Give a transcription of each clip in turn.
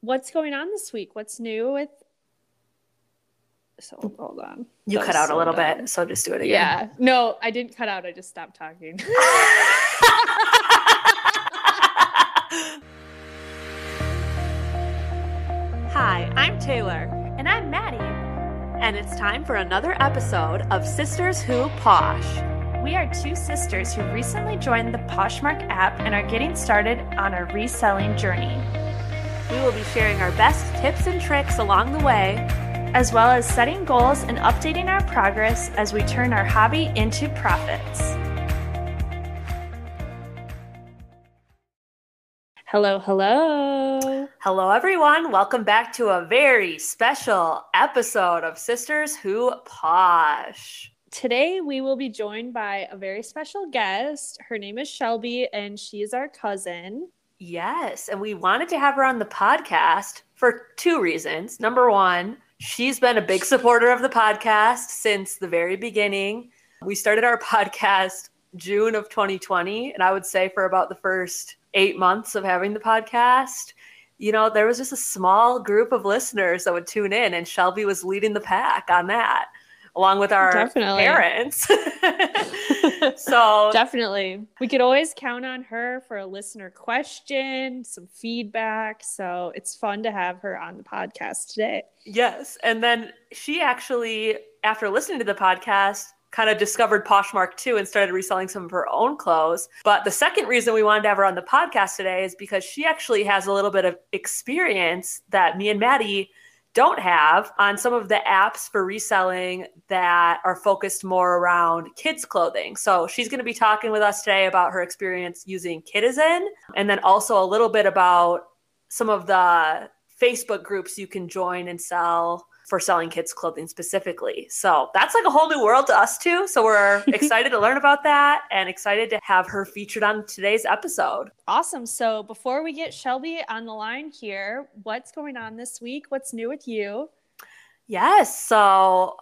what's going on this week? What's new with so hold on. You That cut out so a little dumb. bit, so just do it again. Yeah. No, I didn't cut out. I just stopped talking. Hi, I'm Taylor. And I'm Maddie. And it's time for another episode of Sisters Who Posh. We are two sisters who recently joined the Poshmark app and are getting started on our reselling journey, We will be sharing our best tips and tricks along the way. as well as setting goals and updating our progress as we turn our hobby into profits. hello, hello. Hello, everyone. Welcome back to a very special episode of Sisters Who Posh. Today we will be joined by a very special guest. Her name is Shelby and she is our cousin. Yes, and we wanted to have her on the podcast for two reasons. Number one, she's been a big supporter of the podcast since the very beginning. We started our podcast June of 2020, and I would say for about the first eight months of having the podcast, you know, there was just a small group of listeners that would tune in, and Shelby was leading the pack on that, along with our Definitely. parents. so Definitely. We could always count on her for a listener question, some feedback. So it's fun to have her on the podcast today. Yes. And then she actually, after listening to the podcast, kind of discovered Poshmark too and started reselling some of her own clothes. But the second reason we wanted to have her on the podcast today is because she actually has a little bit of experience that me and Maddie don't have on some of the apps for reselling that are focused more around kids clothing. So she's going to be talking with us today about her experience using Kidizen and then also a little bit about some of the Facebook groups you can join and sell for selling kids clothing specifically. So that's like a whole new world to us too. So we're excited to learn about that and excited to have her featured on today's episode. Awesome. So before we get Shelby on the line here, what's going on this week? What's new with you? Yes. So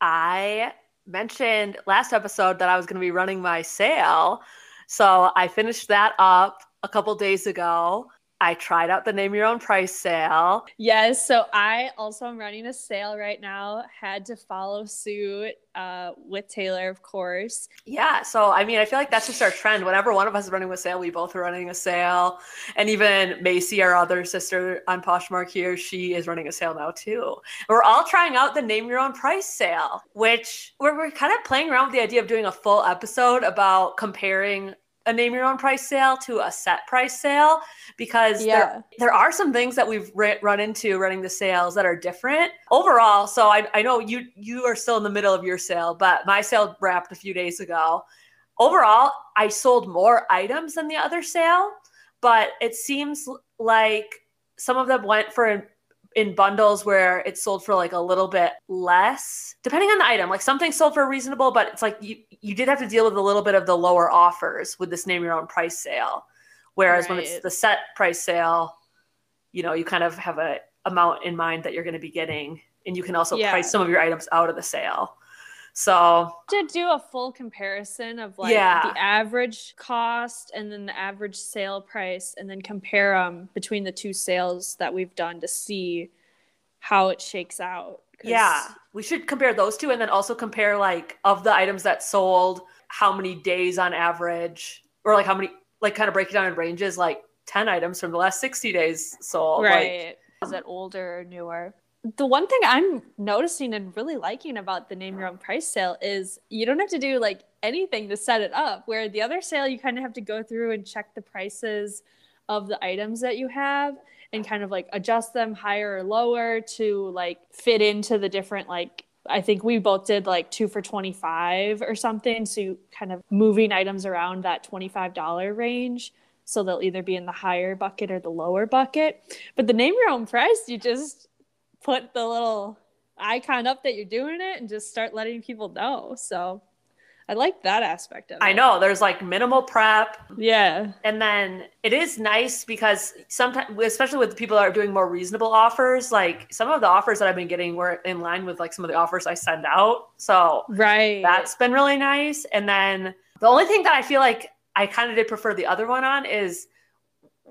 I mentioned last episode that I was going to be running my sale. So I finished that up a couple days ago. I tried out the name your own price sale. Yes. So I also am running a sale right now. Had to follow suit uh, with Taylor, of course. Yeah. So, I mean, I feel like that's just our trend. Whenever one of us is running a sale, we both are running a sale. And even Macy, our other sister on Poshmark here, she is running a sale now too. We're all trying out the name your own price sale, which we're, we're kind of playing around with the idea of doing a full episode about comparing a name your own price sale to a set price sale because Yeah. there, there are some things that we've ri- run into running the sales that are different overall so I, I know you you are still in the middle of your sale but my sale wrapped a few days ago overall i sold more items than the other sale but it seems like some of them went for in, bundles where it's sold for like a little bit less depending on the item. Like something sold for reasonable but it's like you you did have to deal with a little bit of the lower offers with this name your own price sale. Whereas when it's the set price sale you know you kind of have a amount in mind that you're going to be getting and you can also Yeah. price some of your items out of the sale so To do a full comparison of like Yeah. the average cost and then the average sale price, and then compare them between the two sales that we've done to see how it shakes out. Yeah, we should compare those two and then also compare like of the items that sold, how many days on average, or like how many, like kind of break it down in ranges, like 10 items from the last 60 days sold. Like, right. Is it older or newer? The one thing I'm noticing and really liking about the name your own price sale is you don't have to do like anything to set it up. Where the other sale, you kind of have to go through and check the prices of the items that you have and kind of like adjust them higher or lower to like fit into the different like I think we both did like two for 25 or something. So you kind of moving items around that $25 range. So they'll either be in the higher bucket or the lower bucket. But the name your own price, you just put the little icon up that you're doing it and just start letting people know. So I like that aspect of it. I know there's like minimal prep. Yeah. And then it is nice because sometimes, especially with people that are doing more reasonable offers, like some of the offers that I've been getting were in line with like some of the offers I send out. So Right. that's been really nice. And then the only thing that I feel like I kind of did prefer the other one on is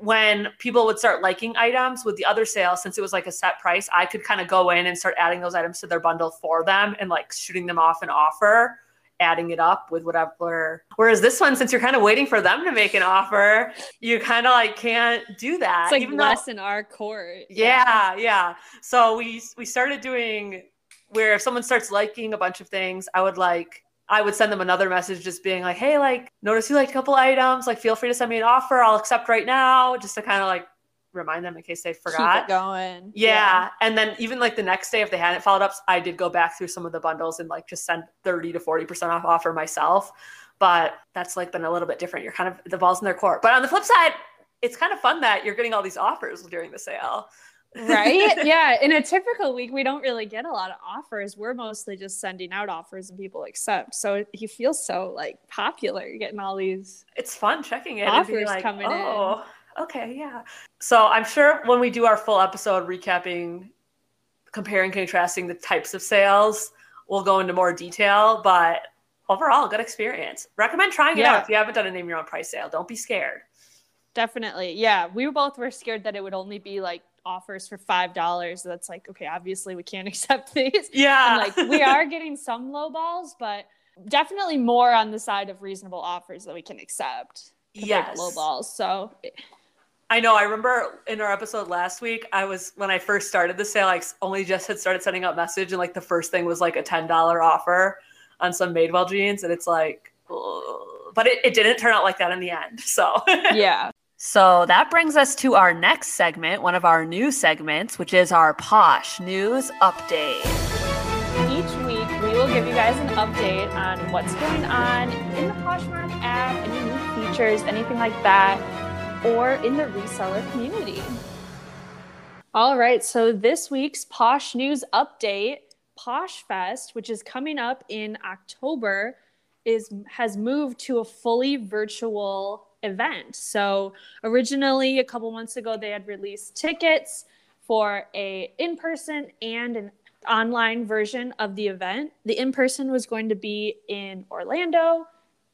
when people would start liking items with the other sale, since it was like a set price, I could kind of go in and start adding those items to their bundle for them and like shooting them off an offer, adding it up with whatever. Whereas this one, since you're kind of waiting for them to make an offer, you kind of like can't do that. It's like even less though, in our court. yeah, yeah. So we we started doing where if someone starts liking a bunch of things, I would like I would send them another message just being like, hey, like, notice you liked a couple items. Like, feel free to send me an offer. I'll accept right now, just to kind of like remind them in case they Keep forgot. it going. Yeah. And then even like the next day, if they hadn't followed up, I did go back through some of the bundles and like just send 30 to 40% off offer myself. But that's like been a little bit different. You're kind of the ball's in their court. But on the flip side, it's kind of fun that you're getting all these offers during the sale. Right? Yeah. In a typical week, we don't really get a lot of offers. We're mostly just sending out offers and people accept. So he feels so like popular getting all these. it's fun checking it and Offers like, coming in. oh, okay, yeah. So I'm sure when we do our full episode recapping, comparing, contrasting the types of sales, we'll go into more detail. But overall, good experience. Recommend trying it Yeah. out if you haven't done a name your own price sale. Don't be scared. Definitely. Yeah. We both were scared that it would only be like offers for $5. That's like, okay, obviously we can't accept these. Yeah, And like we are getting some low balls, but definitely more on the side of reasonable offers that we can accept yes. low balls. So I know. I remember in our episode last week, I was when I first started the sale, I only just had started sending out message, and like the first thing was like a ten dollar offer on some Madewell jeans, and it's like, ugh. but it, it didn't turn out like that in the end. So yeah. So that brings us to our next segment, one of our new segments, which is our Posh News Update. Each week, we will give you guys an update on what's going on in the Poshmark app, any new features, anything like that, or in the reseller community. All right, so this week's Posh News Update, Posh Fest, which is coming up in October, is has moved to a fully virtual event. So originally, a couple months ago, they had released tickets for a in-person and an online version of the event. The in person was going to be in Orlando,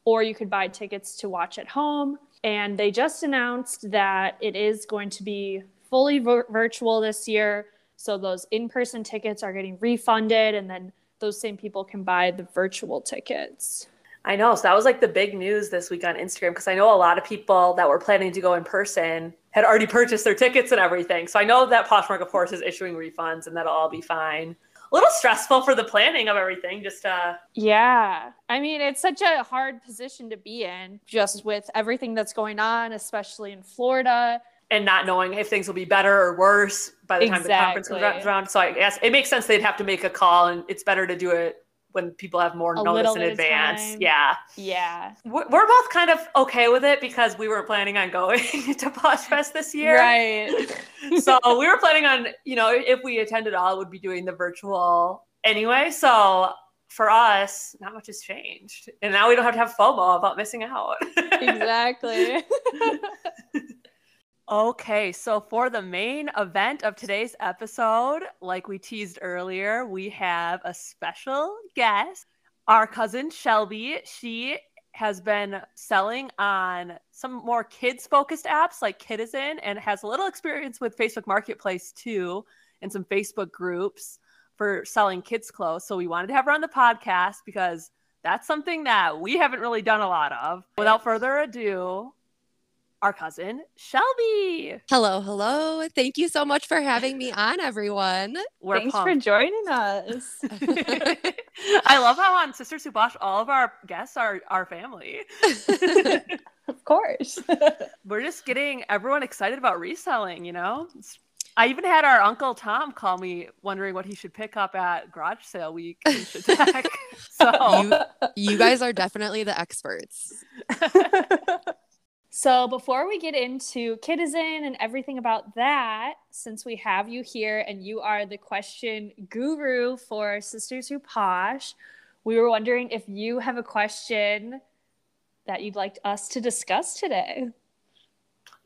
or you could buy tickets to watch at home. And they just announced that it is going to be fully vir- virtual this year. So those in person tickets are getting refunded, and then those same people can buy the virtual tickets. I know. So that was like the big news this week on Instagram because I know a lot of people that were planning to go in person had already purchased their tickets and everything. So I know that Poshmark, of course, is issuing refunds and that'll all be fine. A little stressful for the planning of everything, just uh Yeah. I mean, it's such a hard position to be in just with everything that's going on, especially in Florida. and not knowing if things will be better or worse by the time the conference comes around. So I guess it makes sense they'd have to make a call, and it's better to do it when people have more A notice in advance. time. Yeah, Yeah. we're we're both kind of okay with it because we weren't planning on going to Posh Fest this year. Right. so we were planning on, you know, if we attended all, would be doing the virtual anyway. So for us, not much has changed, and now we don't have to have FOMO about missing out. exactly. Okay, so for the main event of today's episode, like we teased earlier, we have a special guest, our cousin Shelby. She has been selling on some more kids focused apps like Kidizen and has a little experience with Facebook Marketplace too and some Facebook groups for selling kids clothes. So we wanted to have her on the podcast because that's something that we haven't really done a lot of. Without further ado, our cousin Shelby. Hello, hello. Thank you so much for having me on, everyone. We're Thanks for joining us. I love how on Sisters Who Posh, all of our guests are our family. of course. We're just getting everyone excited about reselling, you know? It's- I even had our uncle Tom call me wondering what he should pick up at garage sale week so You, you guys are definitely the experts. So before we get into Kidizen and everything about that, since we have you here and you are the question guru for Sisters Who Posh, we were wondering if you have a question that you'd like us to discuss today.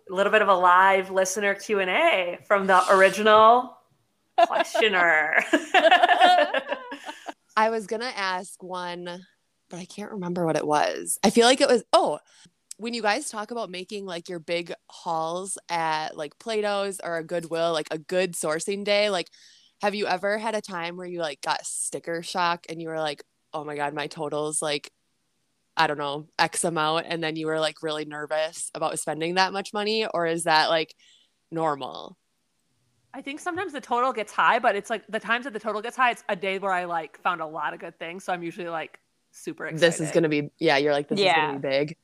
a little bit of a live listener Q&A from the original questioner. I was going to ask one, but I can't remember what it was. I feel like it was, oh, when you guys talk about making like your big hauls at like Plato's or a Goodwill, like a good sourcing day, like have you ever had a time where you like got sticker shock and you were like, oh my God, my total's like, I don't know, X amount. And then you were like really nervous about spending that much money? Or is that like normal? I think sometimes the total gets high, but it's like the times that the total gets high, it's a day where I like found a lot of good things. So I'm usually like super excited. This is going to be, yeah, you're like, this Yeah. is going to be big.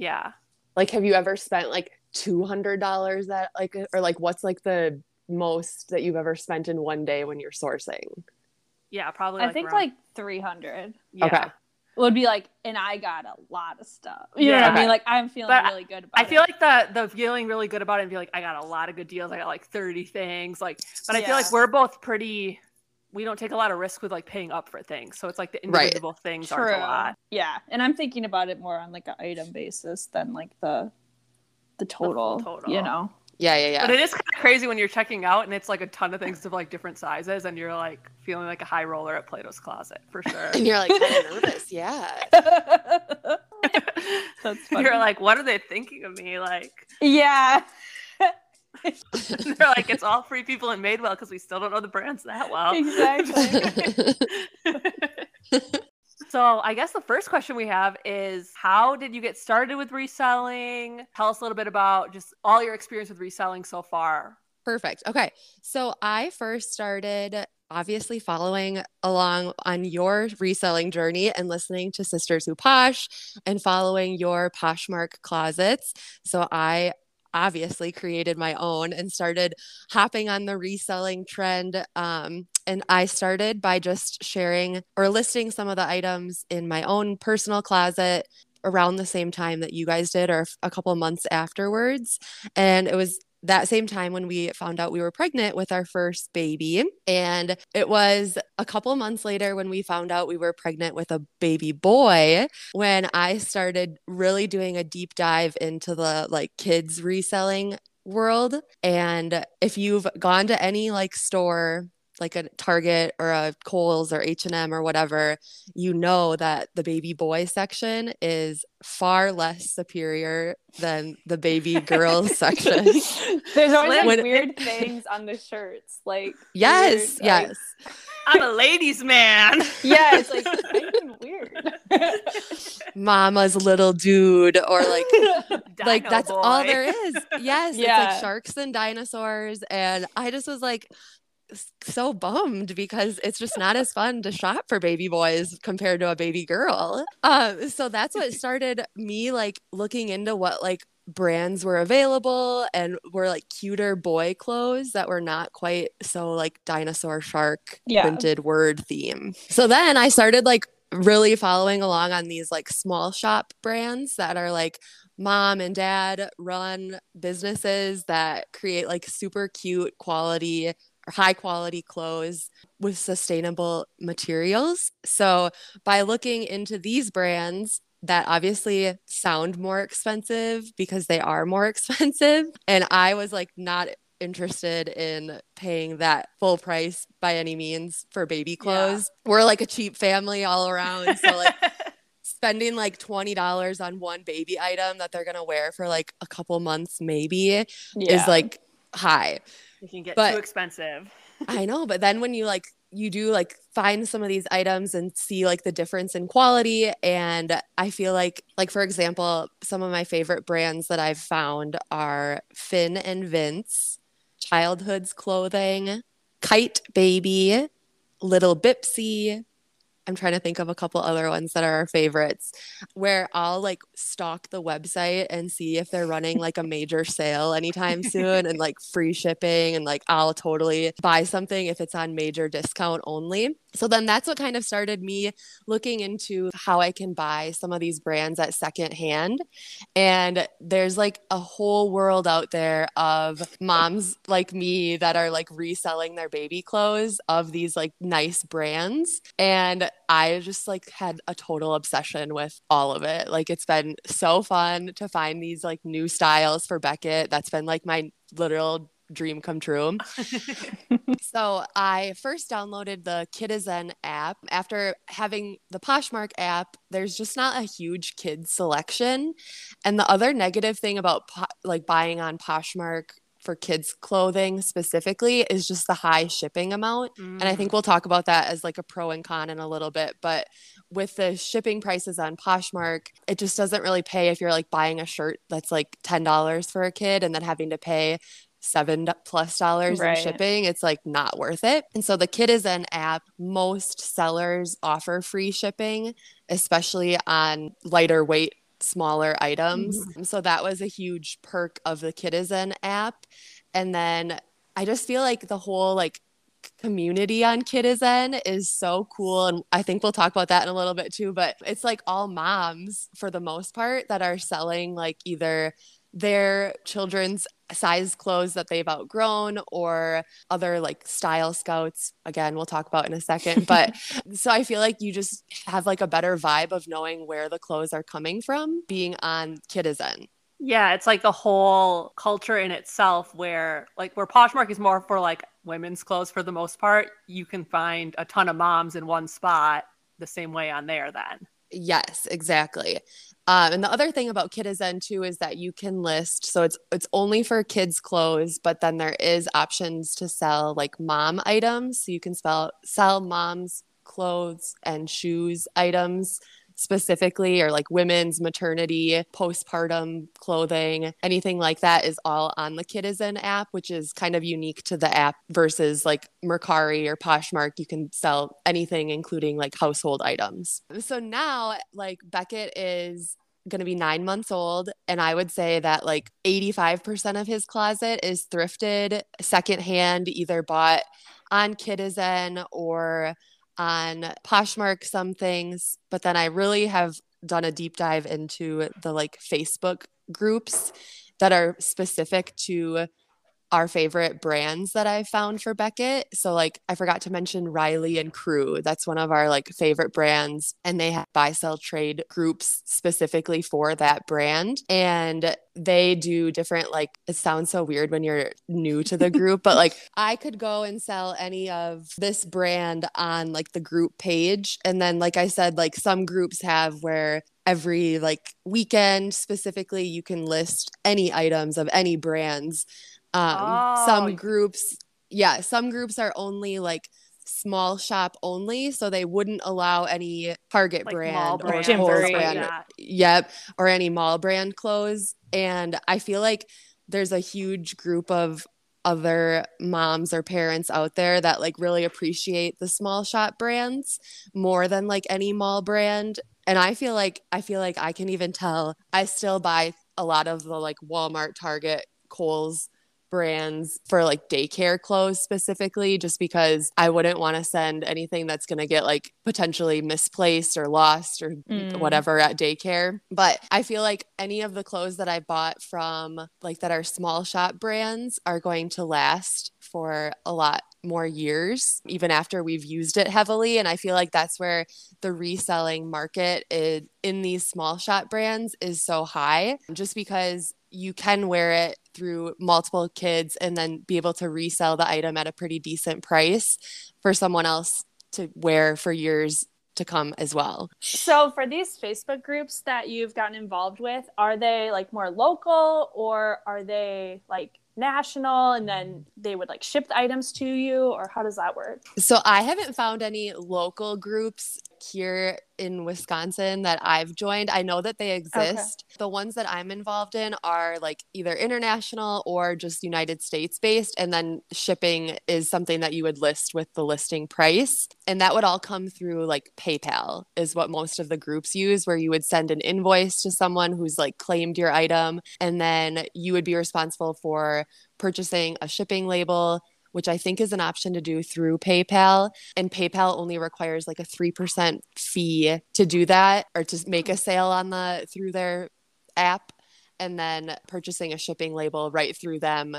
Yeah. Like, have you ever spent like $200 that like, or like what's like the most that you've ever spent in one day when you're sourcing? Yeah. Probably. I like think around- like 300 yeah. Okay. would be like, and I got a lot of stuff. You know Yeah. what I mean? Like I'm feeling But really good about I feel like the the feeling really good about it and be like, I got a lot of good deals. I got like 30 things. Like, but I feel like we're both pretty we don't take a lot of risk with like paying up for things. So it's like the Right. individual things aren't a lot. Yeah, and I'm thinking about it more on like an item basis than like the the total. total. You know. Yeah, yeah, yeah. But it is kind of crazy when you're checking out and it's like a ton of things of like different sizes and you're like feeling like a high roller at Plato's closet for sure. and you're like kind of nervous. Yeah. That's funny. you're like, what are they thinking of me? Like yeah. they're like, it's all free people in Madewell because we still don't know the brands that well. Exactly. So I guess the first question we have is how did you get started with reselling? Tell us a little bit about just all your experience with reselling so far. Perfect. Okay. So I first started obviously following along on your reselling journey and listening to Sisters Who Posh and following your Poshmark closets. So I obviously created my own and started hopping on the reselling trend. Um, and I started by just sharing or listing some of the items in my own personal closet around the same time that you guys did or a couple months afterwards. And it was that same time when we found out we were pregnant with our first baby. And it was a couple months later when we found out we were pregnant with a baby boy when I started really doing a deep dive into the like kids reselling world. And if you've gone to any like store, like a Target or a Kohl's or H&M or whatever, you know that the baby boy section is far less superior than the baby girl section. There's always like, When- weird things on the shirts, like Yes, weird, like- yes. I'm a ladies' man. yeah, it's like fucking weird. Mama's little dude or like like Dino that's all there is. Yes, it's Yeah. like sharks and dinosaurs and I just was like s- so bummed because it's just not as fun to shop for baby boys compared to a baby girl. Um so that's what started me like looking into what like brands were available and were like cuter boy clothes that were not quite so like dinosaur shark Yeah. printed word theme. So then I started like really following along on these like small shop brands that are like mom and dad run businesses that create like super cute quality high quality clothes with sustainable materials. So by looking into these brands that obviously sound more expensive because they are more expensive and I was like not interested in paying that full price by any means for baby clothes. We're like a cheap family all around. So like spending like $20 on one baby item that they're going to wear for like a couple months maybe is like high. It can get but- too expensive. I know, but then when you like you do like find some of these items and see like the difference in quality and I feel like like for example, some of my favorite brands that I've found are Finn and Vince, Childhood's Clothing, Kyte Baby, Little Bipsy. I'm trying to think of a couple other ones that are our favorites where I'll like stalk the website and see if they're running like a major sale anytime soon and like free shipping and like I'll totally buy something if it's on major discount only. So then that's what kind of started me looking into how I can buy some of these brands at second hand. And there's like a whole world out there of moms like me that are like reselling their baby clothes of these like nice brands. And I just like had a total obsession with all of it. Like it's been so fun to find these like new styles for Beckett. That's been like my literal dream come true. so I first downloaded the Kidizen app. After having the Poshmark app, there's just not a huge kids selection. And the other negative thing about po- like buying on Poshmark for kids clothing specifically is just the high shipping amount mm. and i think we'll talk about that as like a pro and con in a little bit but with the shipping prices on poshmark it just doesn't really pay if you're like buying a shirt that's like $10 for a kid and then having to pay seven plus dollars right. in shipping it's like not worth it and so the Kidizen app most sellers offer free shipping especially on lighter weight smaller items. Mm-hmm. So that was a huge perk of the Kidizen app. And then I just feel like the whole like community on Kidizen is so cool. And I think we'll talk about that in a little bit too. But it's like all moms for the most part that are selling like either their children's size clothes that they've outgrown or other like style scouts. Again we'll talk about in a second but so i feel like you just have like a better vibe of knowing where the clothes are coming from being on Kidizen yeah it's like the whole culture in itself where like where poshmark is more for like women's clothes for the most part. You can find a ton of moms in one spot the same way on there then Yes, exactly. Um, and the other thing about Kidizen too is that you can list. So it's it's only for kids' clothes, but then there is options to sell like mom items. So you can spell sell mom's clothes and shoes items specifically or like women's maternity, postpartum clothing, anything like that is all on the Kidizen app, which is kind of unique to the app versus like Mercari or Poshmark. You can sell anything, including like household items. So now, like Beckett is going to be nine months old. And I would say that like 85% of his closet is thrifted, secondhand, either bought on Kidizen or on Poshmark some things, but then I really have done a deep dive into the like Facebook groups that are specific to our favorite brands that I found for Beckett. So like I forgot to mention Riley and Crew. That's one of our like favorite brands and they have buy sell trade groups specifically for that brand and they do different like it sounds so weird when you're new to the group but like I could go and sell any of this brand on like the group page and then like I said like some groups have where every like weekend specifically you can list any items of any brands um, oh. Some groups, yeah, some groups are only like small shop only, so they wouldn't allow any Target like brand or brand, brand, yeah. yep, or any mall brand clothes. And I feel like there's a huge group of other moms or parents out there that like really appreciate the small shop brands more than like any mall brand and i feel like i feel like i can even tell i still buy a lot of the like walmart target kohl's brands for like daycare clothes specifically, just because I wouldn't want to send anything that's going to get like potentially misplaced or lost or mm. whatever at daycare. But I feel like any of the clothes that I bought from like that are small shop brands are going to last for a lot more years even after we've used it heavily and i feel like that's where the reselling market is, in these small shop brands is so high just because you can wear it through multiple kids and then be able to resell the item at a pretty decent price for someone else to wear for years to come as well. So for these Facebook groups that you've gotten involved with, are they like more local or are they like national and then they would like ship the items to you or how does that work? So I haven't found any local groups here in Wisconsin that I've joined. I know that they exist. Okay. The ones that I'm involved in are like either international or just United States based. And then shipping is something that you would list with the listing price. And that would all come through like PayPal, is what most of the groups use, where you would send an invoice to someone who's like claimed your item. And then you would be responsible for purchasing a shipping label which I think is an option to do through PayPal. And PayPal only requires like a 3% fee to do that or to make a mm-hmm. sale on the through their app. And then purchasing a shipping label right through them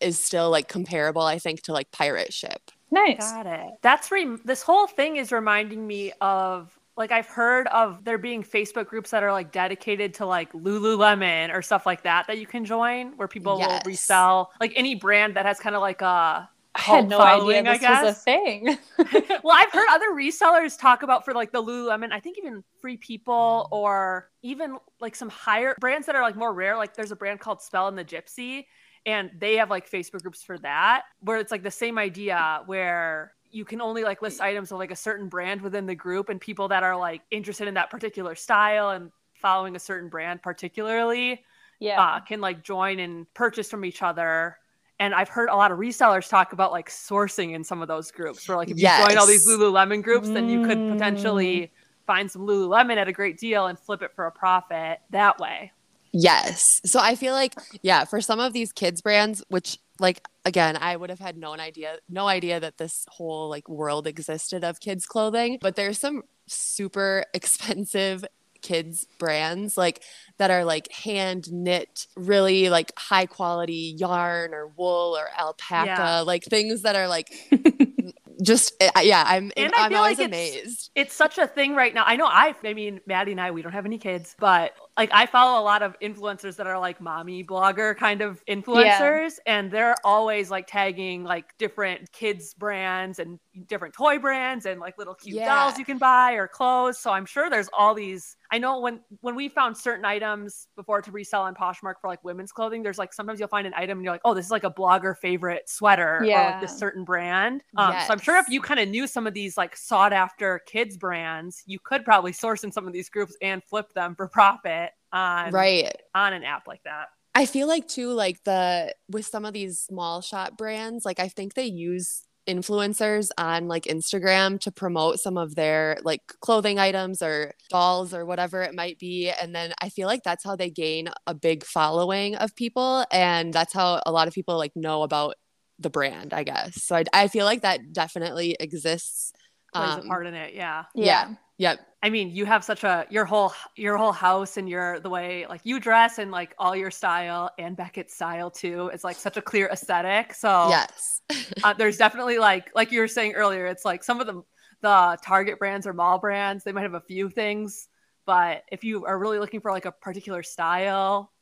is still like comparable, I think, to like pirate ship. Nice. Got it. That's re- this whole thing is reminding me of like I've heard of there being Facebook groups that are like dedicated to like Lululemon or stuff like that that you can join where people Yes. will resell like any brand that has kind of like a I had no idea this was a thing. well, I've heard other resellers talk about for like the Lululemon, I think even Free People or even like some higher brands that are like more rare. Like there's a brand called Spell and the Gypsy, and they have like Facebook groups for that, where it's like the same idea where you can only like list items of like a certain brand within the group, and people that are like interested in that particular style and following a certain brand particularly yeah. uh, can like join and purchase from each other. And I've heard a lot of resellers talk about like sourcing in some of those groups where like if you join all these Lululemon groups, then you could Mm. potentially find some Lululemon at a great deal and flip it for a profit that way. Yes. So I feel like, yeah, for some of these kids brands, which like again, I would have had no idea, no idea that this whole like world existed of kids clothing, but there's some super expensive kids brands like that are like hand knit really like high quality yarn or wool or alpaca Yeah. like things that are like just uh, yeah i'm And I i'm feel always like it's- amazed It's such a thing right now. I know I, I mean, Maddie and I, we don't have any kids, but like I follow a lot of influencers that are like mommy blogger kind of influencers, and they're always like tagging like different kids brands and different toy brands and like little cute Yeah. dolls you can buy or clothes. So I'm sure there's all these. I know when when we found certain items before to resell on Poshmark for like women's clothing, there's like sometimes you'll find an item and you're like, oh, this is like a blogger favorite sweater or like this certain brand. Um, So I'm sure if you kind of knew some of these like sought after kids brands, you could probably source in some of these groups and flip them for profit on right on an app like that. I feel like too, like the with some of these small shop brands, like I think they use influencers on like Instagram to promote some of their like clothing items or dolls or whatever it might be. And then I feel like that's how they gain a big following of people. And that's how a lot of people like know about the brand, I guess. So I, I feel like that definitely exists. Plays Um, a part in it, yeah. yeah. Yep. I mean, you have such a your whole your whole house and your the way like you dress and like all your style and Beckett's style too. is like such a clear aesthetic. So Yes. uh, there's definitely like like you were saying earlier it's like some of the the target brands or mall brands they might have a few things but if you are really looking for like a particular style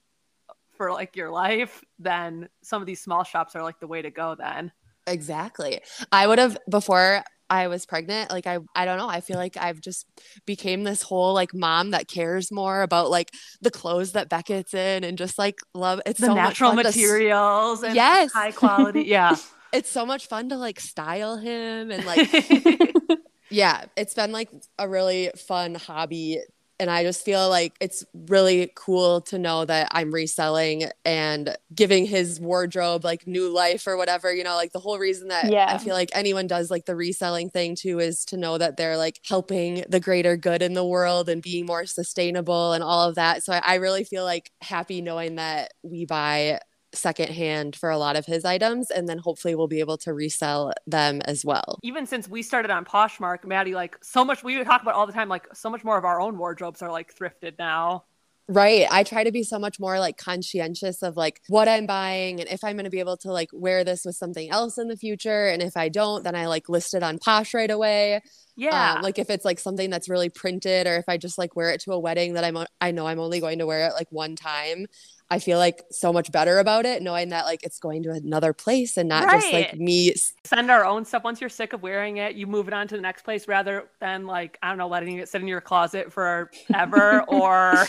for like your life then some of these small shops are like the way to go then Exactly. I would have before I was pregnant, like I I don't know, I feel like I've just became this whole like mom that cares more about like the clothes that Beckett's in and just like love it's the so natural much fun to materials and Yes. high quality yeah it's so much fun to like style him and like yeah, it's been like a really fun hobby. And I just feel like it's really cool to know that I'm reselling and giving his wardrobe like new life or whatever. You know, like the whole reason that Yeah. I feel like anyone does like the reselling thing too is to know that they're like helping the greater good in the world and being more sustainable and all of that. So I, I really feel like happy knowing that we buy secondhand for a lot of his items and then hopefully we'll be able to resell them as well. even since we started on Poshmark, Maddie, like so much we would talk about all the time, like so much more of our own wardrobes are like thrifted now. Right. I try to be so much more like conscientious of like what I'm buying and if I'm going to be able to like wear this with something else in the future. And if I don't, then I like list it on Posh right away. Yeah. Um, like if it's like something that's really printed or if I just like wear it to a wedding that I'm, I know I'm only going to wear it like one time. I feel like so much better about it knowing that like it's going to another place and not just like me. Send our own stuff. Once you're sick of wearing it, you move it on to the next place rather than like, I don't know, letting it sit in your closet forever or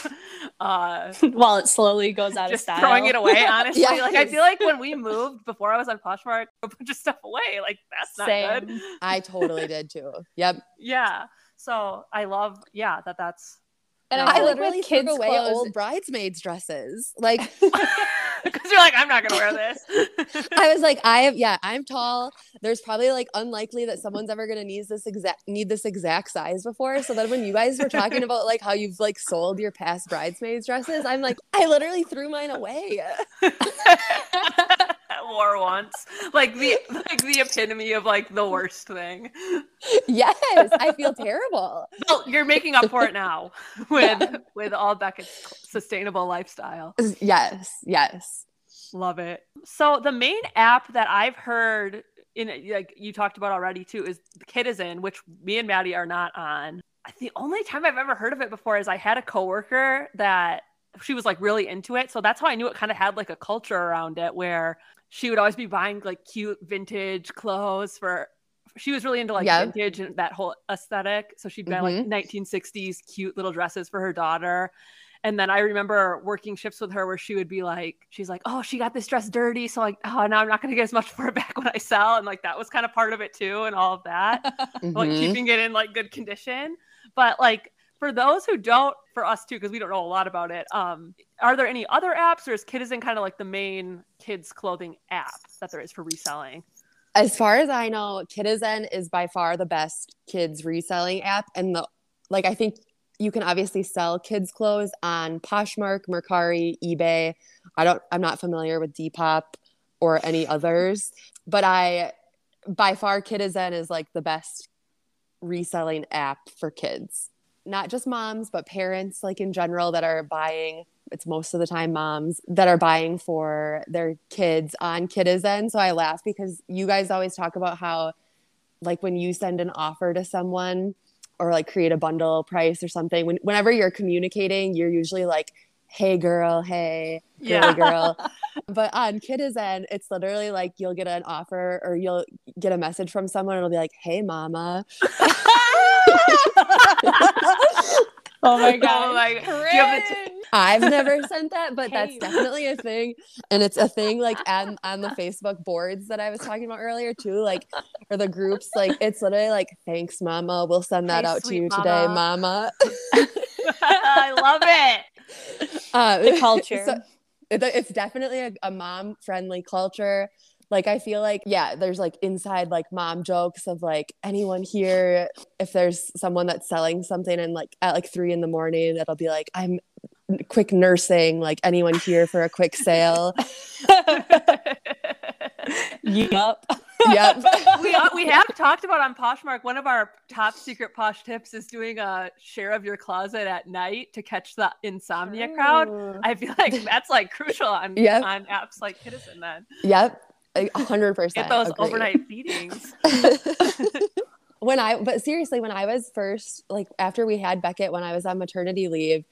uh While it slowly goes out of style. throwing it away, honestly. Like I feel like when we moved before I was on Poshmark, a bunch of stuff away. Like that's not good. Same. I totally did too. Yep. Yeah. So I love, yeah, that that's And I I like literally with threw away clothes, old bridesmaids dresses. Like because you're like, I'm not gonna wear this. I was like, I have, yeah, I'm tall. There's probably like unlikely that someone's ever gonna need this exact need this exact size before. So then when you guys were talking about like how you've like sold your past bridesmaids dresses, I'm like, I literally threw mine away. Wore once. Like the like the epitome of like the worst thing. yes, I feel terrible. Well, you're making up for it now with with all Beckett's sustainable lifestyle. Yes, yes. Love it. So the main app that I've heard in like you talked about already too is the Kidizen, which me and Maddie are not on. the only time I've ever heard of it before is I had a coworker that she was like really into it. So that's how I knew it kind of had like a culture around it where she would always be buying like cute vintage clothes for she was really into like Yeah. vintage and that whole aesthetic. So she'd buy like Mhm. 1960s cute little dresses for her daughter. And then I remember working shifts with her where she would be like, she's like, oh, she got this dress dirty. So like, oh, now I'm not going to get as much for it back when I sell. And like, that was kind of part of it too. And all of that like Mhm. keeping it in like good condition. But like for those who don't, for us too, because we don't know a lot about it, um, are there any other apps or is Kidizen kind of like the main kids clothing app that there is for reselling? As far as I know, Kidizen is by far the best kids reselling app. And the like I think you can obviously sell kids clothes on Poshmark, Mercari, eBay. I don't I'm not familiar with Depop or any others, but I by far Kidizen is like the best reselling app for kids. Not just moms, but parents like in general that are buying it's most of the time moms that are buying for their kids on Kidizen. So I laugh because you guys always talk about how like when you send an offer to someone or like create a bundle price or something, when, whenever you're communicating, you're usually like, hey girl, hey, girly Yeah. girl. but on Kidizen, it's literally like you'll get an offer or you'll get a message from someone. It'll be like, hey mama. oh my god. Oh my- do you have t- I've never sent that, but that's definitely a thing. And it's a thing like on, on the Facebook boards that I was talking about earlier too, like or the groups, like it's literally like, thanks mama. We'll send that Hey, out to sweet you today, mama." mama. I love it. Uh, The culture. So, it's definitely a, a mom friendly culture. Like I feel like yeah, there's like inside like mom jokes of like anyone here if there's someone that's selling something and like at like three in the morning that'll be like I'm quick nursing like anyone here for a quick sale. yup. yep. we, uh, we have talked about on Poshmark. One of our top secret posh tips is doing a share of your closet at night to catch the insomnia crowd. I feel like that's like crucial on Yeah. on apps like Kidizen then. Yep. A hundred percent. Get those overnight feedings. when I but seriously, when I was first like after we had Beckett when I was on maternity leave,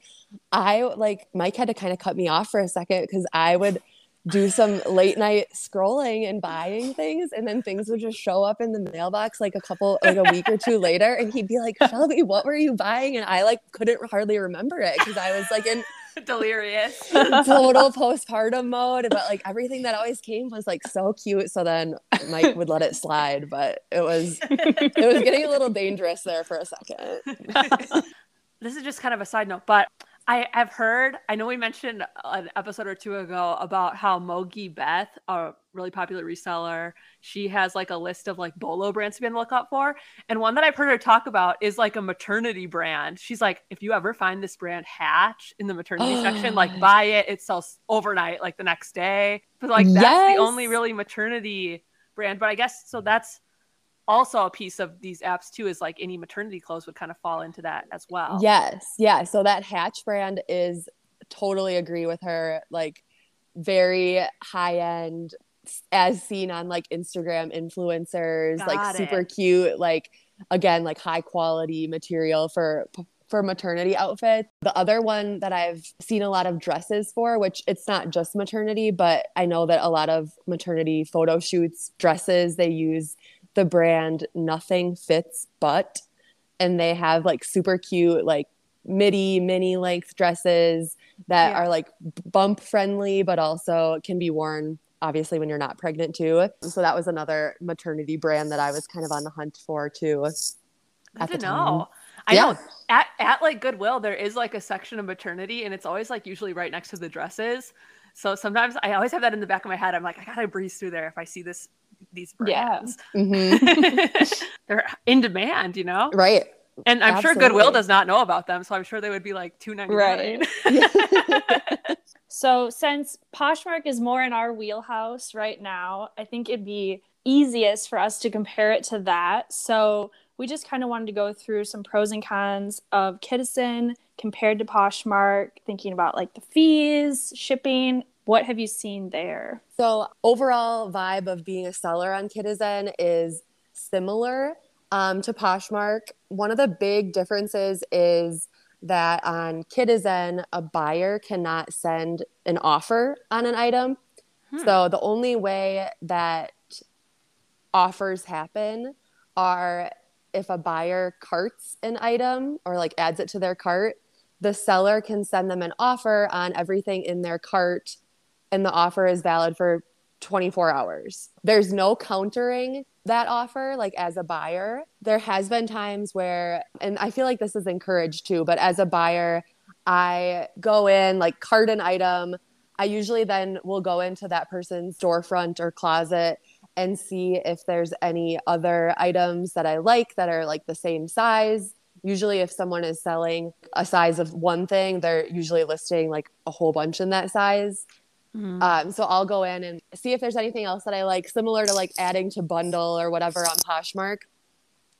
I like Mike had to kind of cut me off for a second because I would do some late night scrolling and buying things and then things would just show up in the mailbox like a couple like a week or two later and he'd be like shelby what were you buying and i like couldn't hardly remember it because i was like in Delirious. total postpartum mode but like everything that always came was like so cute so then mike would let it slide but it was it was getting a little dangerous there for a second this is just kind of a side note, but I have heard, I know we mentioned an episode or two ago about how Mogi Beth, a really popular reseller, she has like a list of like bolo brands to be on the lookout for. And one that I've heard her talk about is like a maternity brand. She's like, if you ever find this brand Hatch in the maternity section, like buy it. It sells overnight, like the next day. But like that's Yes. the only really maternity brand. But I guess so that's also a piece of these apps too is like any maternity clothes would kind of fall into that as well. Yes, yeah. So that Hatch brand is totally agree with her. Like very high end, as seen on like Instagram influencers, like Got super cute. Like again, like high quality material for for maternity outfits. The other one that I've seen a lot of dresses for, which it's not just maternity, but I know that a lot of maternity photo shoots dresses they use the brand Nothing Fits But and they have like super cute like midi mini length dresses that Yeah. are like bump friendly but also can be worn obviously when you're not pregnant too so that was another maternity brand that i was kind of on the hunt for too Good at to the time. know. I Yeah. know at, at like Goodwill, there is like a section of maternity, and it's always like usually right next to the dresses. So sometimes I always have that in the back of my head. I'm like, I gotta breeze through there if I see this these Yeah. brands. Mhm. They're in demand, you know. right And I'm sure Goodwill does not know about them, so I'm sure they would be like two ninety nine. Right. So since Poshmark is more in our wheelhouse right now, I think it'd be easiest for us to compare it to that. So we just kind of wanted to go through some pros and cons of Kidizen compared to Poshmark, thinking about like the fees, shipping. What have you seen there? So overall vibe of being a seller on Kidizen is similar. Um, to Poshmark, one of the big differences is that on Kidizen, a buyer cannot send an offer on an item. Hmm. So the only way that offers happen are if a buyer carts an item or like adds it to their cart, the seller can send them an offer on everything in their cart and the offer is valid for 24 hours. There's no countering that offer like as a buyer. There has been times where and I feel like this is encouraged too, but as a buyer, I go in like cart an item. I usually then will go into that person's storefront or closet and see if there's any other items that I like that are like the same size. Usually, if someone is selling a size of one thing, they're usually listing like a whole bunch in that size. Mm-hmm. Um, so I'll go in and see if there's anything else that I like, similar to like adding to bundle or whatever on Poshmark.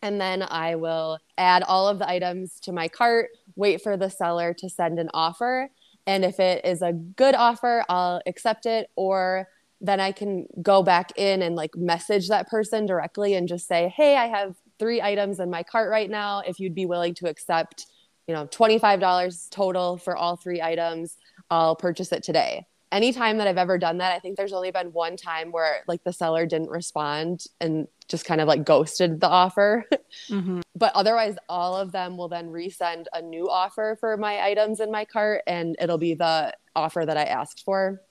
And then I will add all of the items to my cart, wait for the seller to send an offer. And if it is a good offer, I'll accept it. Or then I can go back in and like message that person directly and just say, hey, I have three items in my cart right now. If you'd be willing to accept, you know, $25 total for all three items, I'll purchase it today anytime that I've ever done that, I think there's only been one time where like the seller didn't respond and just kind of like ghosted the offer. Mm-hmm. but otherwise, all of them will then resend a new offer for my items in my cart and it'll be the offer that I asked for.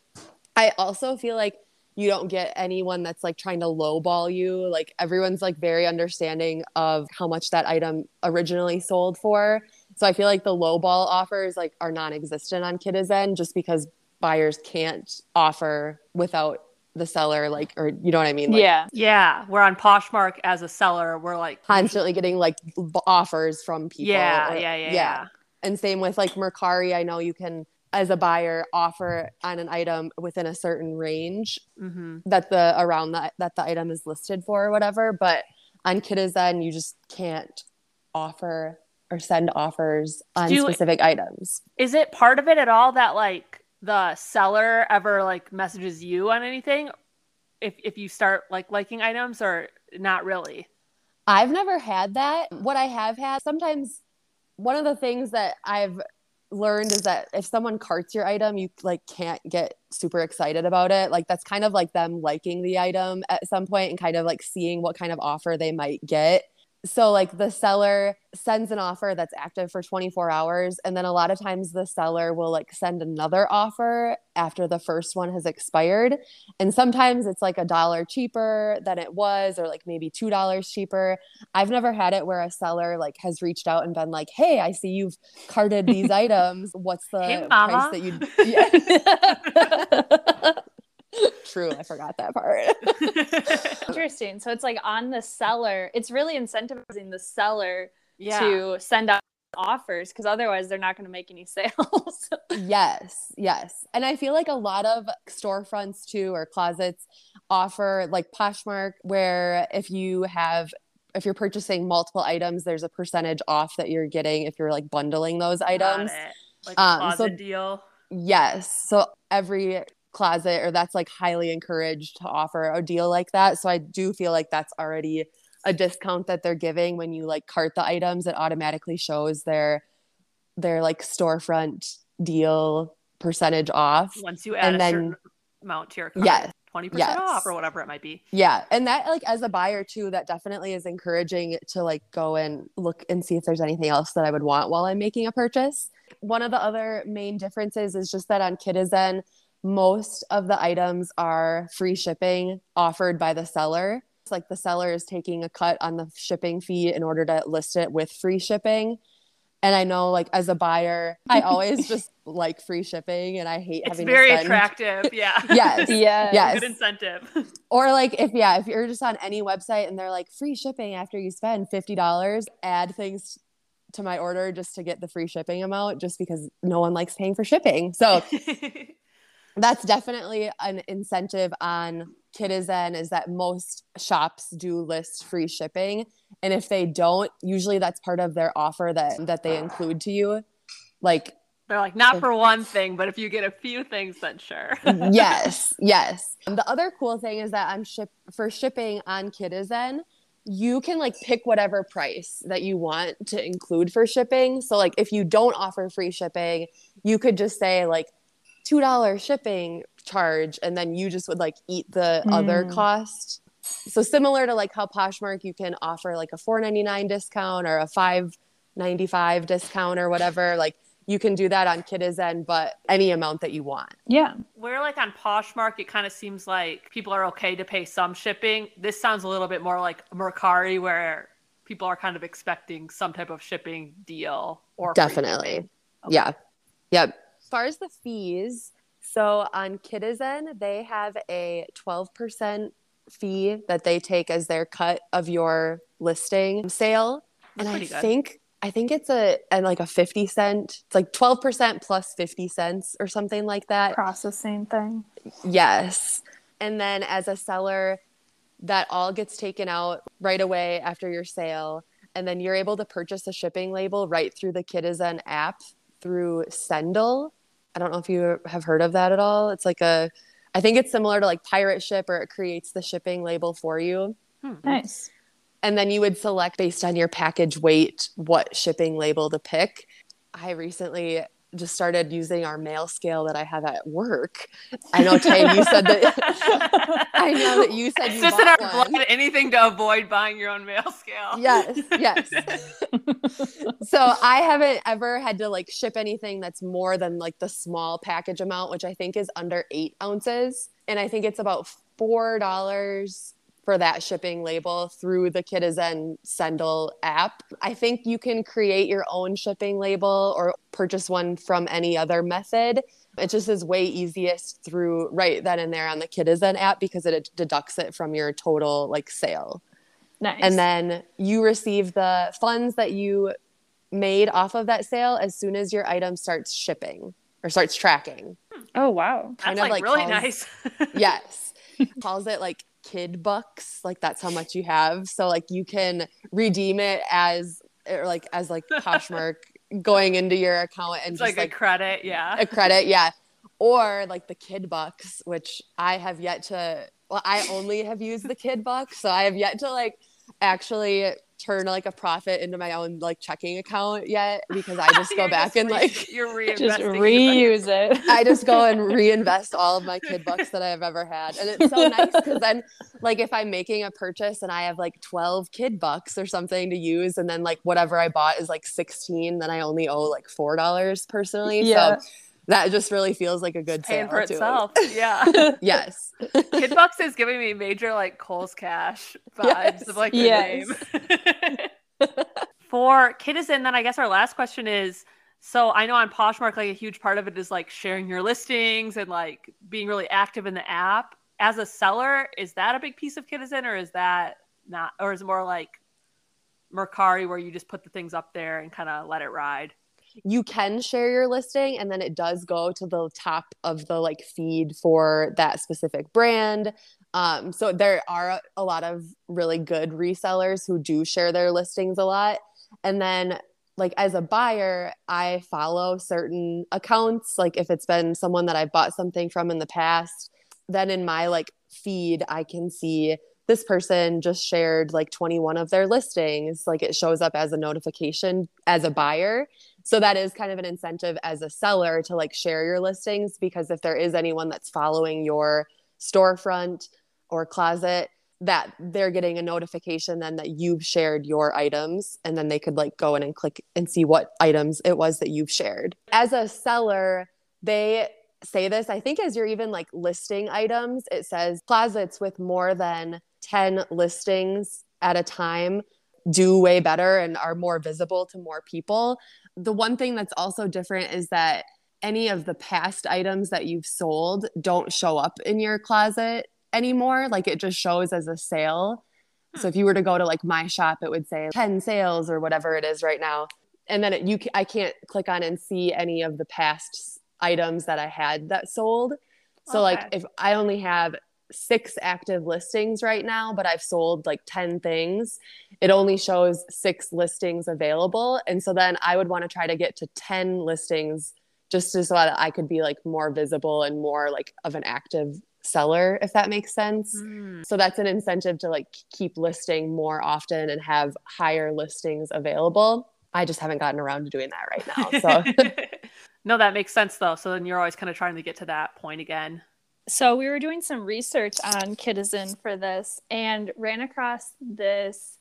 I also feel like you don't get anyone that's like trying to lowball you. Like everyone's like very understanding of how much that item originally sold for. So I feel like the lowball offers like are non-existent on Kidizen just because buyers can't offer without the seller like or you know what i mean? Like, yeah. Yeah. We're on poshmark as a seller. We're like constantly getting like offers from people. Yeah, or, yeah, yeah yeah. Yeah. And same with like mercari. I know you can as a buyer offer on an item within a certain range mm-hmm. that the around that that the item is listed for or whatever but on Kidizen you just can't offer or send offers on Do, specific items. Is it part of it at all that like the seller ever like messages you on anything if if you start like liking items or not really? I've never had that. What i have had sometimes one of the things that i've learned is that if someone carts your item you like can't get super excited about it. Like that's kind of like them liking the item at some point and kind of like seeing what kind of offer they might get so like the seller sends an offer that's active for 24 hours and then a lot of times the seller will like send another offer after the first one has expired. And sometimes it's like a dollar cheaper than it was or like maybe two dollars cheaper. I've never had it where a seller like has reached out and been like hey i see you've carted these items. What's the hey, price that you yeah. True, I forgot that part. Interesting. So it's like on the seller, it's really incentivizing the seller yeah. to send out offers because otherwise they're not going to make any sales. yes, yes. And I feel like a lot of storefronts too or closets offer like Poshmark where if you have if you're purchasing multiple items, there's a percentage off that you're getting if you're like bundling those items. Like a um, so, deal. Yes. So every closet or that's like highly encouraged to offer a deal like that. So I do feel like that's already a discount that they're giving when you like cart the items it automatically shows their their like storefront deal percentage off once you add and a then, certain amount to your cart. Yes. 20% yes. off or whatever it might be. Yeah. And that like as a buyer too, that definitely is encouraging to like go and look and see if there's anything else that I would want while I'm making a purchase. One of the other main differences is just that on Kidizen, most of the items are free shipping offered by the seller. It's like the seller is taking a cut on the shipping fee in order to list it with free shipping. And I know, like, as a buyer, I always just like free shipping and I hate it's having very attractive. Yeah. yes. yeah. Yes. Good incentive. Or, like, if, yeah, if you're just on any website and they're like free shipping after you spend $50, add things to my order just to get the free shipping amount just because no one likes paying for shipping. So that's definitely an incentive on Kidizen is that most shops do list free shipping. And if they don't, usually that's part of their offer that that they include to you. Like they're like, not for one thing, but if you get a few things, then sure. yes, yes. The other cool thing is that I'm ship for shipping on Kidizen, you can like pick whatever price that you want to include for shipping. So like if you don't offer free shipping, you could just say like $2 shipping charge and then you just would like eat the mm. other cost. So similar to like how Poshmark you can offer like a 4.99 discount or a 5.95 discount or whatever like you can do that on Kidizen, but any amount that you want. Yeah. Where like on Poshmark, it kind of seems like people are okay to pay some shipping. This sounds a little bit more like Mercari, where people are kind of expecting some type of shipping deal or definitely. Okay. Yeah. Yep. As far as the fees, so on Kidizen, they have a 12% fee that they take as their cut of your listing sale. That's and I good. think I think it's a and like a 50 cent. It's like 12% plus 50 cents or something like that. Processing thing. Yes. And then as a seller, that all gets taken out right away after your sale. And then you're able to purchase a shipping label right through the Kidizen app through Sendle. I don't know if you have heard of that at all. It's like a, I think it's similar to like Pirate Ship or it creates the shipping label for you. Hmm. Nice. And then you would select based on your package weight what shipping label to pick. I recently just started using our mail scale that I have at work. I know Tay, you said that. I know that you said you just in our blood. Anything to avoid buying your own mail scale. Yes, yes. so I haven't ever had to like ship anything that's more than like the small package amount, which I think is under eight ounces, and I think it's about four dollars for that shipping label through the Kidizen Sendle app. I think you can create your own shipping label or purchase one from any other method. It just is way easiest through right then and there on the Kidizen app because it deducts it from your total like sale. Nice. And then you receive the funds that you made off of that sale as soon as your item starts shipping or starts tracking. Hmm. Oh wow. That's kind like, like really calls, nice. yes. calls it like kid bucks like that's how much you have. So like you can redeem it as or like as like poshmark going into your account and just like, like a credit yeah. a credit yeah. Or like the kid bucks which i have yet to well i only have used the kid bucks so i have yet to like actually turn like a profit into my own like checking account yet because I just go back and like you're just reuse it. I just go and reinvest all of my kid bucks that I've ever had. And it's so nice because then like if I'm making a purchase and I have like 12 kid bucks or something to use and then like whatever I bought is like 16, then I only owe like four dollars personally. Yeah. So that just really feels like a good paying for itself. Yeah. yes. Kid Bucks is giving me major like Kohl's Cash vibes yes. of like the yes. name. for Kidizen, then I guess our last question is so I know on Poshmark, like a huge part of it is like sharing your listings and like being really active in the app. As a seller, is that a big piece of Kidizen or is that not, or is it more like Mercari where you just put the things up there and kind of let it ride? You can share your listing and then it does go to the top of the like feed for that specific brand. Um, so there are a lot of really good resellers who do share their listings a lot. And then like as a buyer i follow certain accounts. Like if it's been someone that i bought something from in the past then in my like feed i can see this person just shared like 21 of their listings. Like it shows up as a notification as a buyer so that is kind of an incentive as a seller to like share your listings because if there is anyone that's following your storefront or closet that they're getting a notification then that you've shared your items and then they could like go in and click and see what items it was that you've shared. As a seller, they say this, I think as you're even like listing items, it says closets with more than 10 listings at a time do way better and are more visible to more people. The one thing that's also different is that any of the past items that you've sold don't show up in your closet anymore. Like it just shows as a sale. So hmm. if you were to go to like my shop, it would say 10 sales or whatever it is right now. And then it, you, I can't click on and see any of the past items that I had that sold. So okay. like if I only have six active listings right now, but I've sold like 10 things. It only shows six listings available. And so then I would want to try to get to 10 listings just so that I could be like more visible and more like of an active seller, if that makes sense. Mm. So that's an incentive to like keep listing more often and have higher listings available. I just haven't gotten around to doing that right now. So no, that makes sense though. So then you're always kind of trying to get to that point again. So we were doing some research on Kidizen for this and ran across this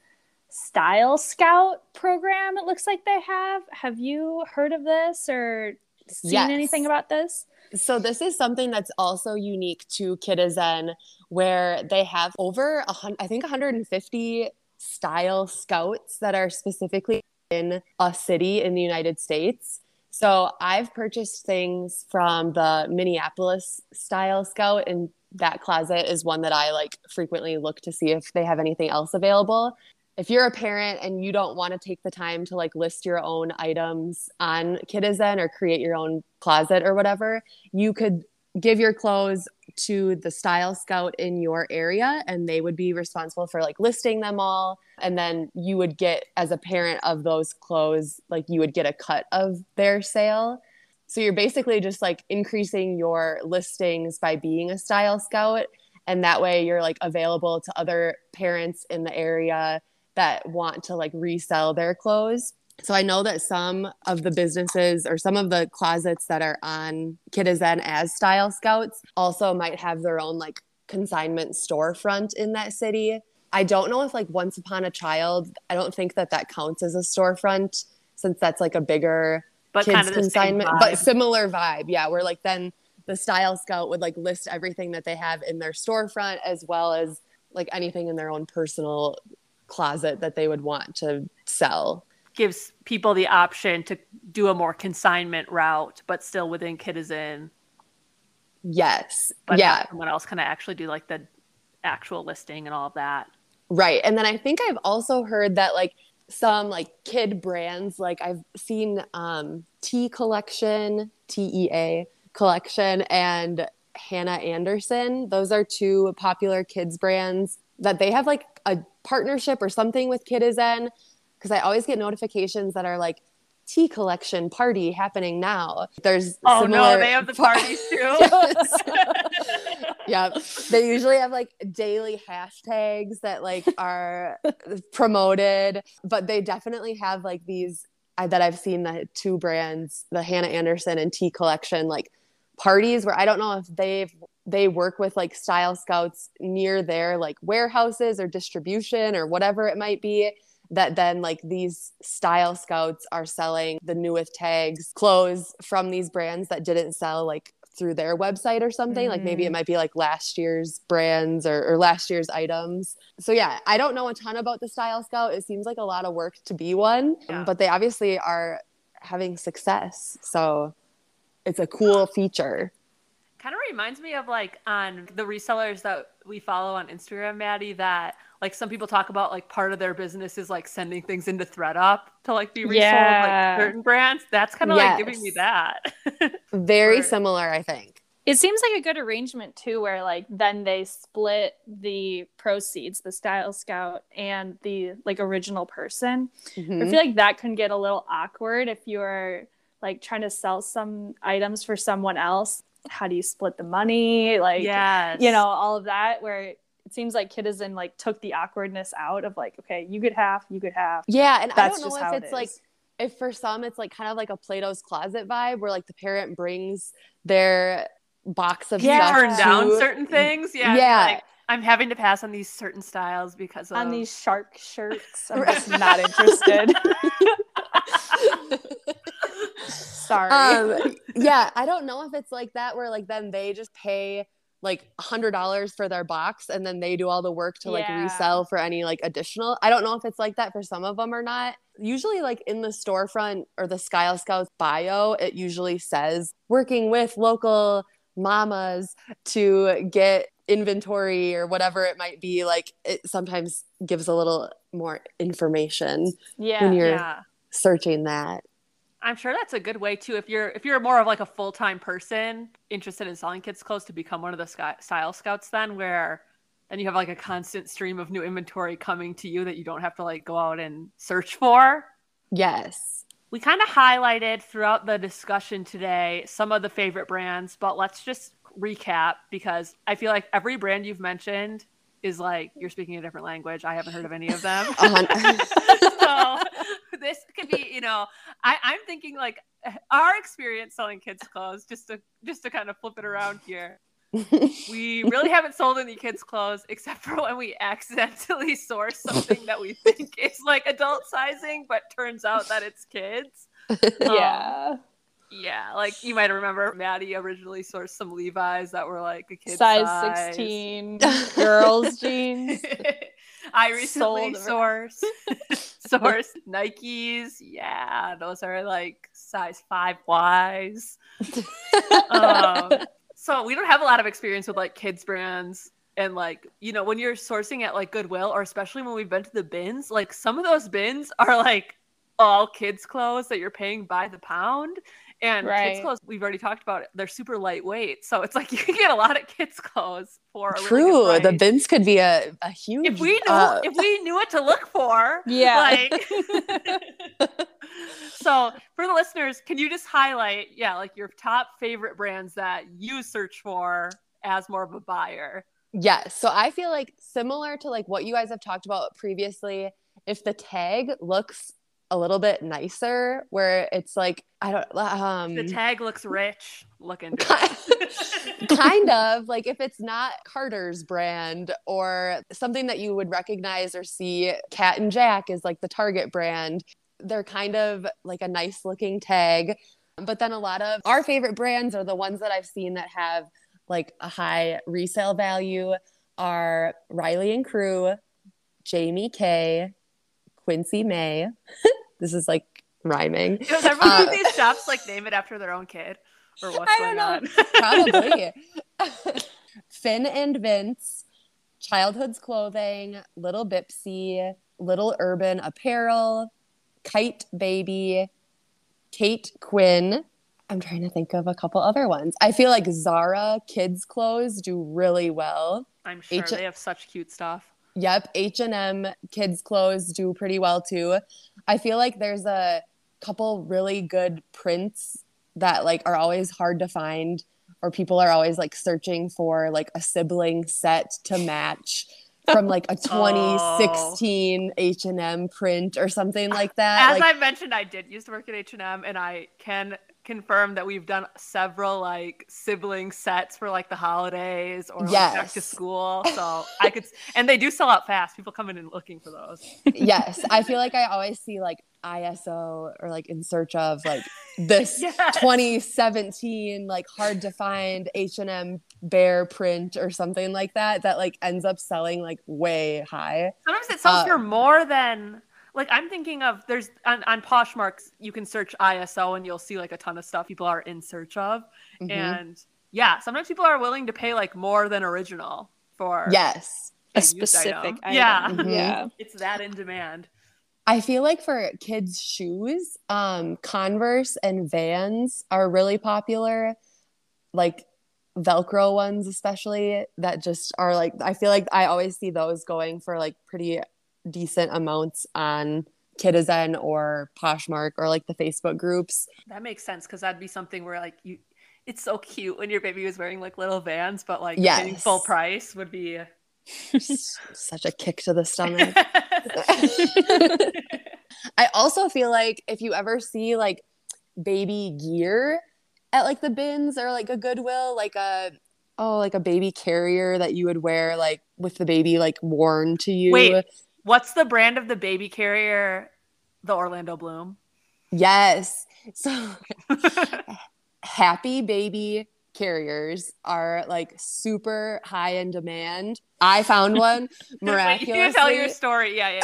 Style Scout program. It looks like they have. Have you heard of this or seen Yes. anything about this? So this is something that's also unique to Kidizen, where they have over a hundred, I think 150 style scouts that are specifically in a city in the United States. So I've purchased things from the Minneapolis Style Scout, and that closet is one that I like frequently look to see if they have anything else available. If you're a parent and you don't want to take the time to like list your own items on Kidizen or create your own closet or whatever, you could give your clothes to the style scout in your area and they would be responsible for like listing them all. And then you would get as a parent of those clothes like you would get a cut of their sale. So you're basically just like increasing your listings by being a style scout. And that way you're like available to other parents in the area that want to like resell their clothes so I know that some of the businesses or some of the closets that are on Kidizen as style scouts also might have their own like consignment storefront in that city. I don't know if like Once Upon a Child, I don't think that that counts as a storefront since that's like a bigger But kids kind of consignment, but similar vibe. Yeah, where like then the style scout would like list everything that they have in their storefront as well as like anything in their own personal closet that they would want to sell. Gives people the option to do a more consignment route, but still within Kidizen. Yes. But yeah. someone else kind of actually do like the actual listing and all of that. Right. And then I think I've also heard that like some like kid brands, like I've seen um T collection, T E A collection and Hanna Andersson. Those are two popular kids brands that they have like a partnership or something with Kidizen because I always get notifications that are like tea collection party happening now. There's Oh no, they have the parties too. Yes. yep. They usually have like daily hashtags that like are promoted, but they definitely have like these I, that I've seen the two brands, the Hanna Andersson and Tea Collection, like parties where I don't know if they've they work with like style scouts near their like warehouses or distribution or whatever it might be that then like these style scouts are selling the newest tags clothes from these brands that didn't sell like through their website or something. Like maybe it mm-hmm. might be like last year's brands or, or last year's items. So yeah i don't know a ton about the style scout. It seems like a lot of work to be one Yeah. but they obviously are having success. So it's a cool feature kind of reminds me of like on the resellers that we follow on Instagram, Maddie, that like some people talk about like part of their business is like sending things into ThredUp to like be resold Yeah. like certain brands. That's kind of like giving me that. very Where- similar i think It seems like a good arrangement too, where like then they split the proceeds, the style scout and the like original person. I Mhm. feel like that can get a little awkward if you're like trying to sell some items for someone else. How do you split the money? Like, yes. you know, all of that. Where it seems like Kidizen like took the awkwardness out of like, okay, you could half, you could half. yeah and i don't know if how it it's like if for some it's like kind of like a plato's closet vibe where like the parent brings their box of yeah, stuff turn down to- certain things. Yeah. Yeah. Like, I'm having to pass on these certain styles because of On these shark shirts, I'm just not interested. Sorry. um yeah i don't know if it's like that where like then they just pay like a hundred dollars for their box and then they do all the work to like Yeah. resell for any like additional i don't know if it's like that for some of them or not usually like in the storefront or the style scouts bio it usually says working with local mamas to get inventory or whatever it might be like it sometimes gives a little more information yeah. when you're yeah. searching that I'm sure that's a good way too. If you're if you're more of like a full time person interested in selling kids clothes to become one of the style scouts, then where then you have like a constant stream of new inventory coming to you that you don't have to like go out and search for. yes We kind of highlighted throughout the discussion today some of the favorite brands, but let's just recap because I feel like every brand you've mentioned is like you're speaking a different language. I haven't heard of any of them. so this could be, you know, I, I'm thinking like our experience selling kids clothes, just to just to kind of flip it around here. we really haven't sold any kids clothes except for when we accidentally source something that we think is like adult sizing but turns out that it's kids yeah. Um, yeah, like you might remember Maddie originally sourced some Levi's that were like a kid size, size. 16 girls jeans. I recently sourced sourced Nikes. Yeah, those are like size five Ys. um, so we don't have a lot of experience with like kids brands and like you know when you're sourcing at like Goodwill or especially when we've been to the bins, like some of those bins are like all kids clothes that you're paying by the pound. And Right. kids clothes, we've already talked about it. They're super lightweight. So it's like you can get a lot of kids clothes for a really True. The bins could be a, a huge. If we knew uh, if we knew what to look for. Yeah. Like so for the listeners, can you just highlight, yeah, like your top favorite brands that you search for as more of a buyer? Yes. So I feel like similar to like what you guys have talked about previously, if the tag looks a little bit nicer, where it's like I don't um The tag looks rich. Look into it. kind of like if it's not Carter's brand or something that you would recognize or see Cat and Jack is like the Target brand. They're kind of like a nice looking tag. But then a lot of our favorite brands are the ones that I've seen that have like a high resale value are Riley and Crew, Jamie Kay, Quincy Mae. this is like rhyming. Does everyone Uh, of these shops like name it after their own kid? Or what's I don't on? Probably. Finn and Vince, Childhood's Clothing, Little Bipsy, Little Urban Apparel, Kyte Baby, Kate Quinn. I'm trying to think of a couple other ones. I feel like Zara kids clothes do really well. I'm sure H- they have such cute stuff. Yep, H&M kids clothes do pretty well too. I feel like there's a couple really good prints that like are always hard to find or people are always like searching for like a sibling set to match from like a 2016 H&M print or something like that. As like I mentioned, I did used to work at H and M, and I can confirm that we've done several like sibling sets for like the holidays or like, back to school. So I could, and they do sell out fast. People come in and looking for those. yes, I feel like I always see like ISO or like in search of like this Yes. 2017 like hard to find H&M bear print or something like that that like ends up selling like way high. Sometimes it sells Uh, for more than like I'm thinking of. There's on, on Poshmarks you can search ISO and you'll see like a ton of stuff people are in search of, Mhm. and yeah, sometimes people are willing to pay like more than original for yes. A used item. specific item. Yeah. Mhm. Yeah. It's that in demand. I feel like for kids shoes, um Converse and Vans are really popular. Like velcro ones especially that just are like I feel like I always see those going for like pretty decent amounts on Kidizen or Poshmark or like the Facebook groups. That makes sense because that'd be something where like you, it's so cute when your baby was wearing like little Vans, but like getting full price would be. Such a kick to the stomach. I also feel like if you ever see like baby gear at like the bins or like a Goodwill, like a oh like a baby carrier that you would wear like with the baby like worn to you. Wait, what's the brand of the baby carrier? The Orlando Bloom. Yes. So happy baby carriers are like super high in demand. I found one Wait, miraculously. you tell your story. Yeah,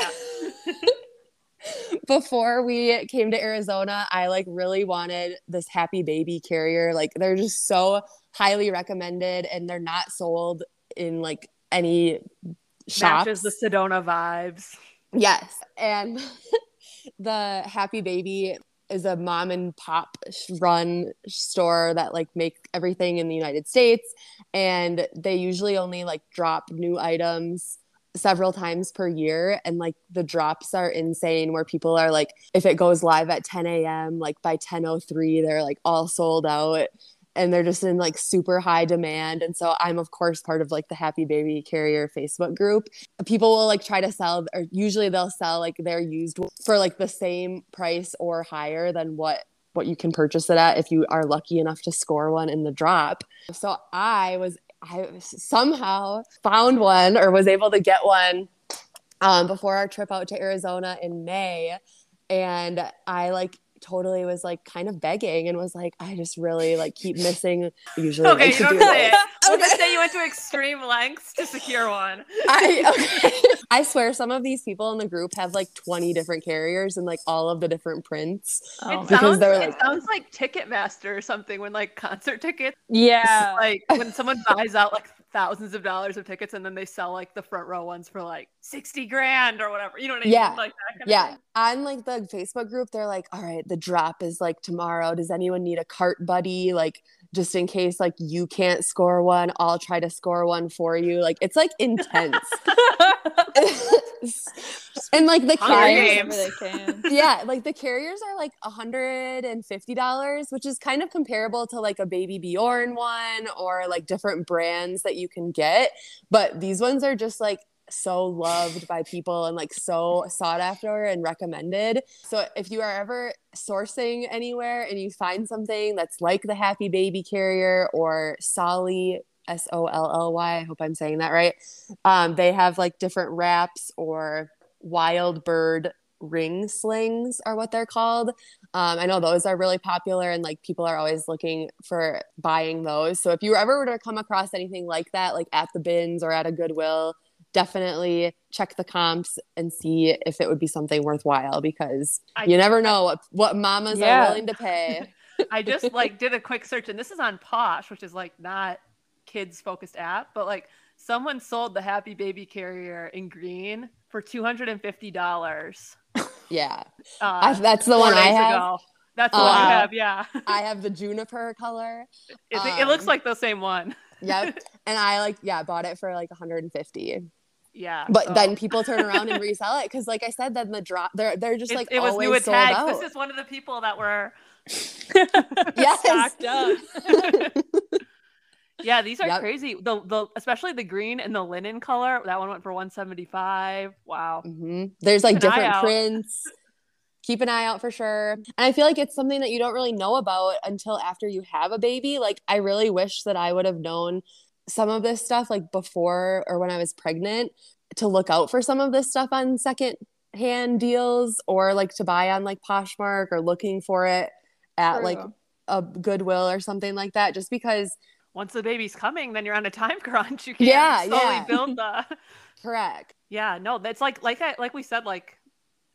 yeah. before we came to Arizona, I like really wanted this happy baby carrier. Like they're just so highly recommended and they're not sold in like any shops. Matches the Sedona vibes. Yes. And the happy baby is a mom and pop run store that like make everything in the United States and they usually only like drop new items several times per year and like the drops are insane where people are like if it goes live at 10 a.m like by 10.03 they're like all sold out and they're just in like super high demand. And so I'm of course part of like the Happy Baby Carrier Facebook group. People will like try to sell, or usually they'll sell like their used for like the same price or higher than what what you can purchase it at if you are lucky enough to score one in the drop. So I was I somehow found one or was able to get one um, before our trip out to Arizona in May. And I like totally was like kind of begging and was like, I just really like keep missing. Usually, okay, you don't say it. We'll just say you went to extreme lengths to secure one. I okay. I swear, some of these people in the group have like twenty different carriers and like all of the different prints. Oh. It, sounds, they're, like, it sounds like Ticketmaster or something when like concert tickets. Yeah, like when someone buys out like thousands of dollars of tickets and then they sell like the front row ones for like 60 grand or whatever. You know what I yeah. mean? Like yeah. On like the Facebook group, they're like, all right, the drop is like tomorrow. Does anyone need a cart buddy? Like just in case like you can't score one, I'll try to score one for you. Like it's like intense. and like the carriers, yeah, like the carriers are like $150, which is kind of comparable to like a baby Bjorn one or like different brands that you can get. But these ones are just like so loved by people and like so sought after and recommended. So if you are ever sourcing anywhere and you find something that's like the Happy Baby Carrier or Solly S O L L Y, I hope I'm saying that right. Um, they have like different wraps or wild bird ring slings are what they're called. Um, I know those are really popular and like people are always looking for buying those. So if you ever were to come across anything like that, like at the bins or at a Goodwill, definitely check the comps and see if it would be something worthwhile because I, you never know what, what mamas yeah. are willing to pay. I just like did a quick search and this is on Posh, which is like not kids focused app, but like someone sold the Happy Baby Carrier in green for two hundred and fifty dollars. Yeah, uh, I, that's the one I have. Ago. That's the uh, one I have. Yeah, I have the juniper color. It, um, it, looks like the same one. yep, and I like yeah bought it for like one hundred and fifty. Yeah. But then people turn around and resell it because, like I said, then the drop they're they're just like it was new sold out. This is one of the people that were yes. stocked up. yeah, these are yep. crazy. The the especially the green and the linen color. That one went for one seventy five. Wow. Mm-hmm. There's like different prints. Keep an eye out for sure. And I feel like it's something that you don't really know about until after you have a baby. Like I really wish that I would have known some of this stuff like before or when I was pregnant to look out for some of this stuff on second hand deals or like to buy on like Poshmark or looking for it at True. like a Goodwill or something like that just because once the baby's coming then you're on a time crunch you can't yeah, slowly yeah. build the correct yeah no that's like like I, like we said like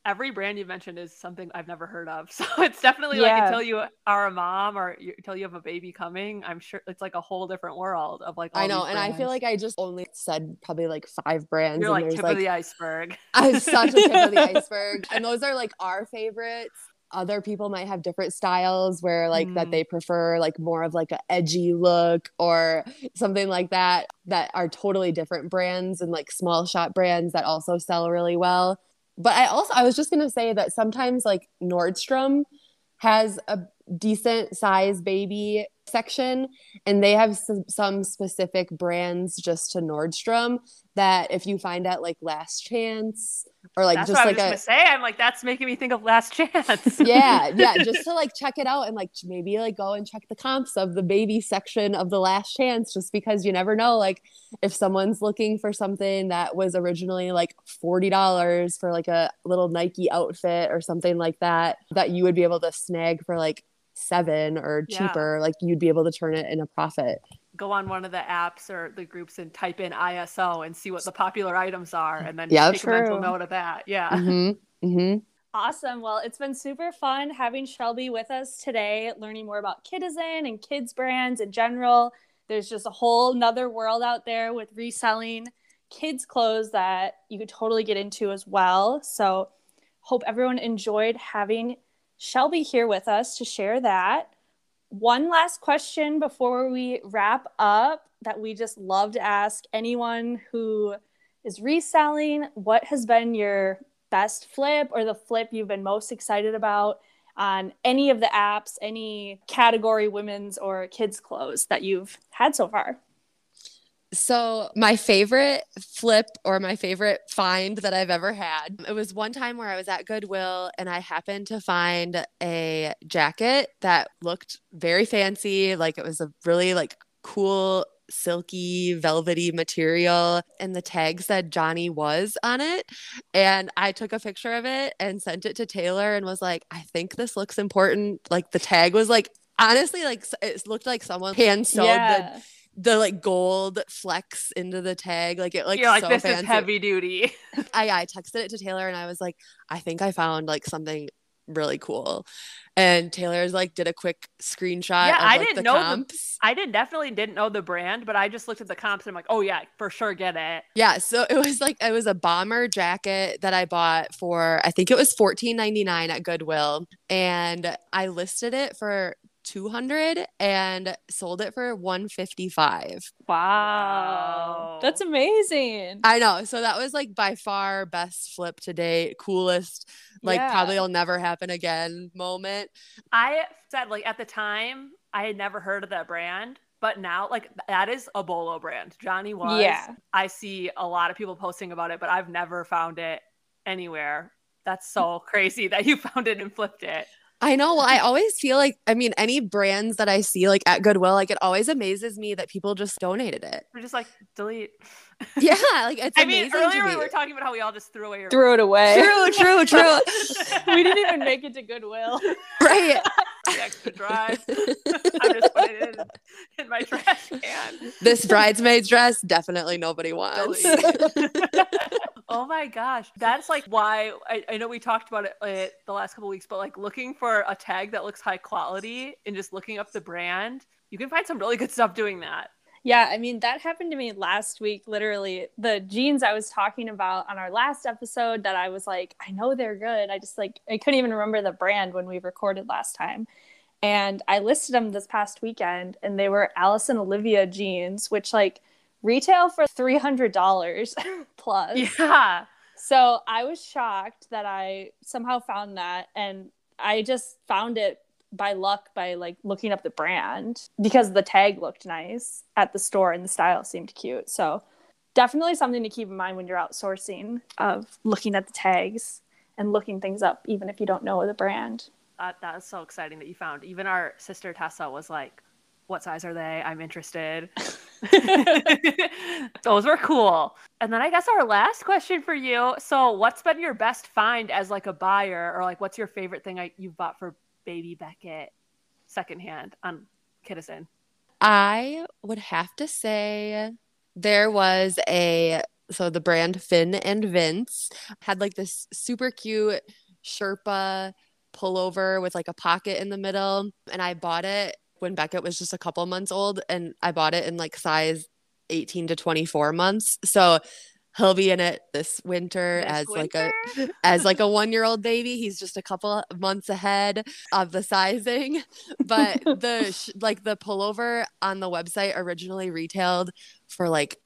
every brand you mentioned is something I've never heard of. So it's definitely yeah. like until you are a mom or you, until you have a baby coming, I'm sure it's like a whole different world of like. I know, and I feel like I just only said probably like five brands. You're like tip like, of the iceberg. I'm such a tip of the iceberg, and those are like our favorites. Other people might have different styles where like mm. that they prefer like more of like a edgy look or something like that that are totally different brands and like small shop brands that also sell really well but I also I was just gonna say that sometimes like Nordstrom has a decent size baby section and they have some, some specific brands just to Nordstrom that if you find at like last chance or like that's just like I was a, say I'm like that's making me think of last chance. yeah, yeah, just to like check it out and like maybe like go and check the comps of the baby section of the last chance just because you never know like if someone's looking for something that was originally like $40 for like a little Nike outfit or something like that that you would be able to snag for like 7 or cheaper yeah. like you'd be able to turn it in a profit go on one of the apps or the groups and type in ISO and see what the popular items are and then yeah, take true. a mental note of that. Yeah. Mm-hmm. Mm-hmm. Awesome. Well, it's been super fun having Shelby with us today, learning more about Kidizen and kids brands in general. There's just a whole nother world out there with reselling kids clothes that you could totally get into as well. So hope everyone enjoyed having Shelby here with us to share that one last question before we wrap up that we just love to ask anyone who is reselling what has been your best flip or the flip you've been most excited about on any of the apps, any category women's or kids clothes that you've had so far. So, my favorite flip or my favorite find that I've ever had, it was one time where I was at Goodwill and I happened to find a jacket that looked very fancy, like it was a really like cool silky velvety material and the tag said Johnny was on it. And I took a picture of it and sent it to Taylor and was like I think this looks important. Like the tag was like honestly like it looked like someone hand sewed yeah. the the like gold flecks into the tag. Like it like You're like so this fancy. is heavy duty. I I texted it to Taylor and I was like, I think I found like something really cool. And Taylor's like did a quick screenshot. Yeah, of, I like, didn't the know comps. the I did definitely didn't know the brand, but I just looked at the comps and I'm like, oh yeah, for sure get it. Yeah, so it was like it was a bomber jacket that I bought for I think it was $14.99 at Goodwill and I listed it for 200 and sold it for 155 wow. Wow. that's amazing i know so that was like by far best flip to date coolest like Yeah. probably will never happen again moment I said like at the time I had never heard of that brand, but now like that is a bolo brand. Johnny was. Yeah. I see a lot of people posting about it, but I've never found it anywhere. That's so crazy that you found it and flipped it. I know. Well, I always feel like, I mean, any brands that I see like at Goodwill, like it always amazes me that people just donated it. We're just like delete. Yeah, like it's I mean, earlier to we were talking about how we all just threw away your threw it away true, true, true. we didn't even make it to goodwill right. The extra drive. I'm just putting it in, in my trash can. This bridesmaid's dress, definitely nobody wants. oh my gosh. That's like why I, I know we talked about it uh, the last couple weeks, but like looking for a tag that looks high quality and just looking up the brand, you can find some really good stuff doing that. Yeah, I mean, that happened to me last week. Literally, the jeans I was talking about on our last episode that I was like, I know they're good. I just like, I couldn't even remember the brand when we recorded last time. And I listed them this past weekend, and they were Alice and Olivia jeans, which like retail for $300 plus. Yeah. So I was shocked that I somehow found that. And I just found it by luck by like looking up the brand because the tag looked nice at the store and the style seemed cute. So definitely something to keep in mind when you're outsourcing of looking at the tags and looking things up, even if you don't know the brand. That, that was so exciting that you found. Even our sister Tessa was like, what size are they? I'm interested. Those were cool. And then I guess our last question for you. So, what's been your best find as like a buyer, or like what's your favorite thing I, you've bought for Baby Beckett secondhand on Kidizen? I would have to say there was a so the brand Finn and Vince had like this super cute Sherpa pullover with like a pocket in the middle. And I bought it when Beckett was just a couple months old and I bought it in like size 18 to 24 months. So he'll be in it this winter This as like a as like a one year old baby. He's just a couple of months ahead of the sizing. But the sh- like the pullover on the website originally retailed for like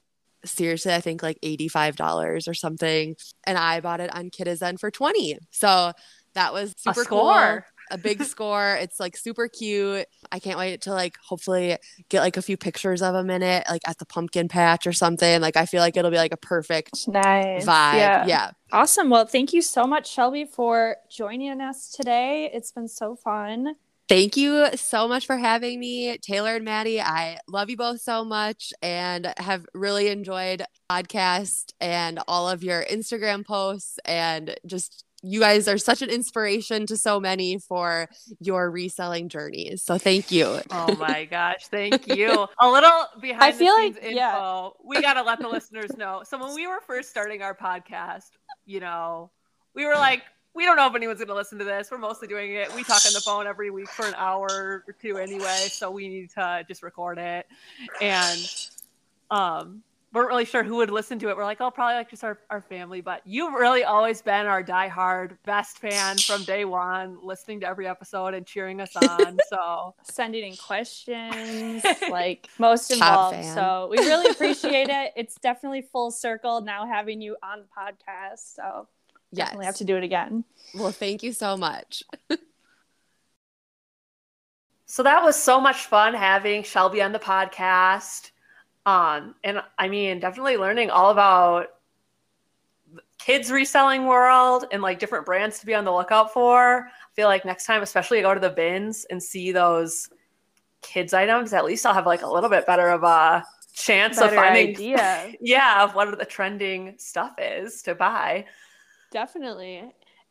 seriously, I think like $85 or something. And I bought it on Kidizen for 20. So that was A super cool. score. A big score. It's like super cute. I can't wait to like hopefully get like a few pictures of him in it, like at the pumpkin patch or something. Like I feel like it'll be like a perfect Nice. vibe. Yeah. yeah. Awesome. Well, thank you so much, Shelby, for joining us today. It's been so fun. Thank you so much for having me, Taylor and Maddie. I love you both so much and have really enjoyed podcast and all of your Instagram posts and just you guys are such an inspiration to so many for your reselling journeys. So thank you. Oh my gosh, thank you. A little behind I feel the scenes like- info. yeah. We gotta let the listeners know. So when we were first starting our podcast, you know, we were like, we don't know if anyone's gonna listen to this. We're mostly doing it. We talk on the phone every week for an hour or two anyway, so we need to just record it. And um weren't really sure who would listen to it. We're like, oh, probably like just our, our family. But you've really always been our diehard best fan from day one, listening to every episode and cheering us on. So Sending in questions, like most involved. So we really appreciate it. It's definitely full circle now having you on the podcast. So Yes. definitely have to do it again. Well, thank you so much. So that was so much fun having Shelby on the podcast. Um, and I mean, definitely learning all about kids reselling world and like different brands to be on the lookout for. I feel like next time, especially go to the bins and see those kids items, at least I'll have like a little bit better of a chance Better of finding idea. yeah, of what the trending stuff is to buy. Definitely.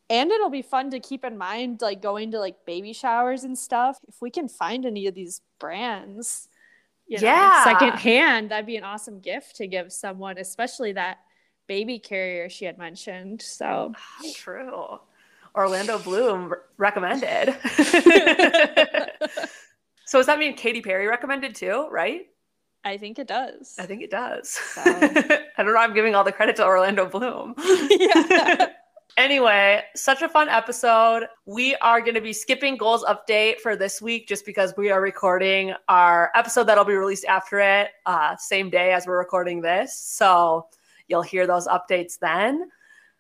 And it'll be fun to keep in mind, like going to like baby showers and stuff. If we can find any of these brands, you know, Yeah. secondhand, that'd be an awesome gift to give someone, especially that baby carrier she had mentioned. So True. Orlando Bloom recommended. so does that mean Katy Perry recommended too, right? I think it does. I think it does. So- I don't know. I'm giving all the credit to Orlando Bloom. Yeah. Anyway, such a fun episode. We are going to be skipping goals update for this week just because we are recording our episode that'll be released after it, uh, same day as we're recording this. So you'll hear those updates then.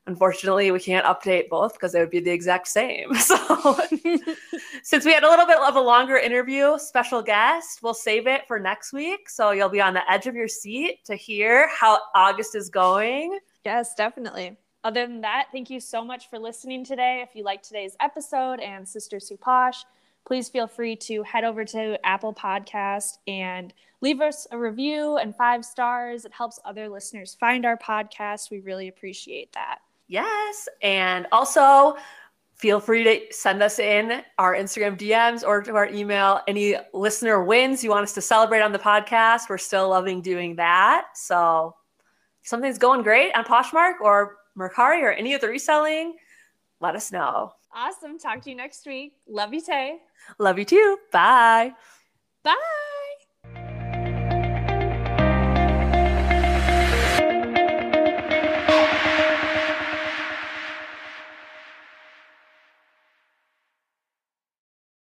Unfortunately, we can't update both because they would be the exact same. So, since we had a little bit of a longer interview, special guest, we'll save it for next week. So, you'll be on the edge of your seat to hear how August is going. Yes, definitely. Other than that, thank you so much for listening today. If you liked today's episode and Sisters Who Posh, please feel free to head over to Apple Podcast and leave us a review and five stars. It helps other listeners find our podcast. We really appreciate that. Yes. And also, feel free to send us in our Instagram DMs or to our email any listener wins you want us to celebrate on the podcast. We're still loving doing that. So, something's going great on Poshmark or Mercari or any of the reselling, let us know. Awesome. Talk to you next week. Love you, Tay. Love you too. Bye. Bye.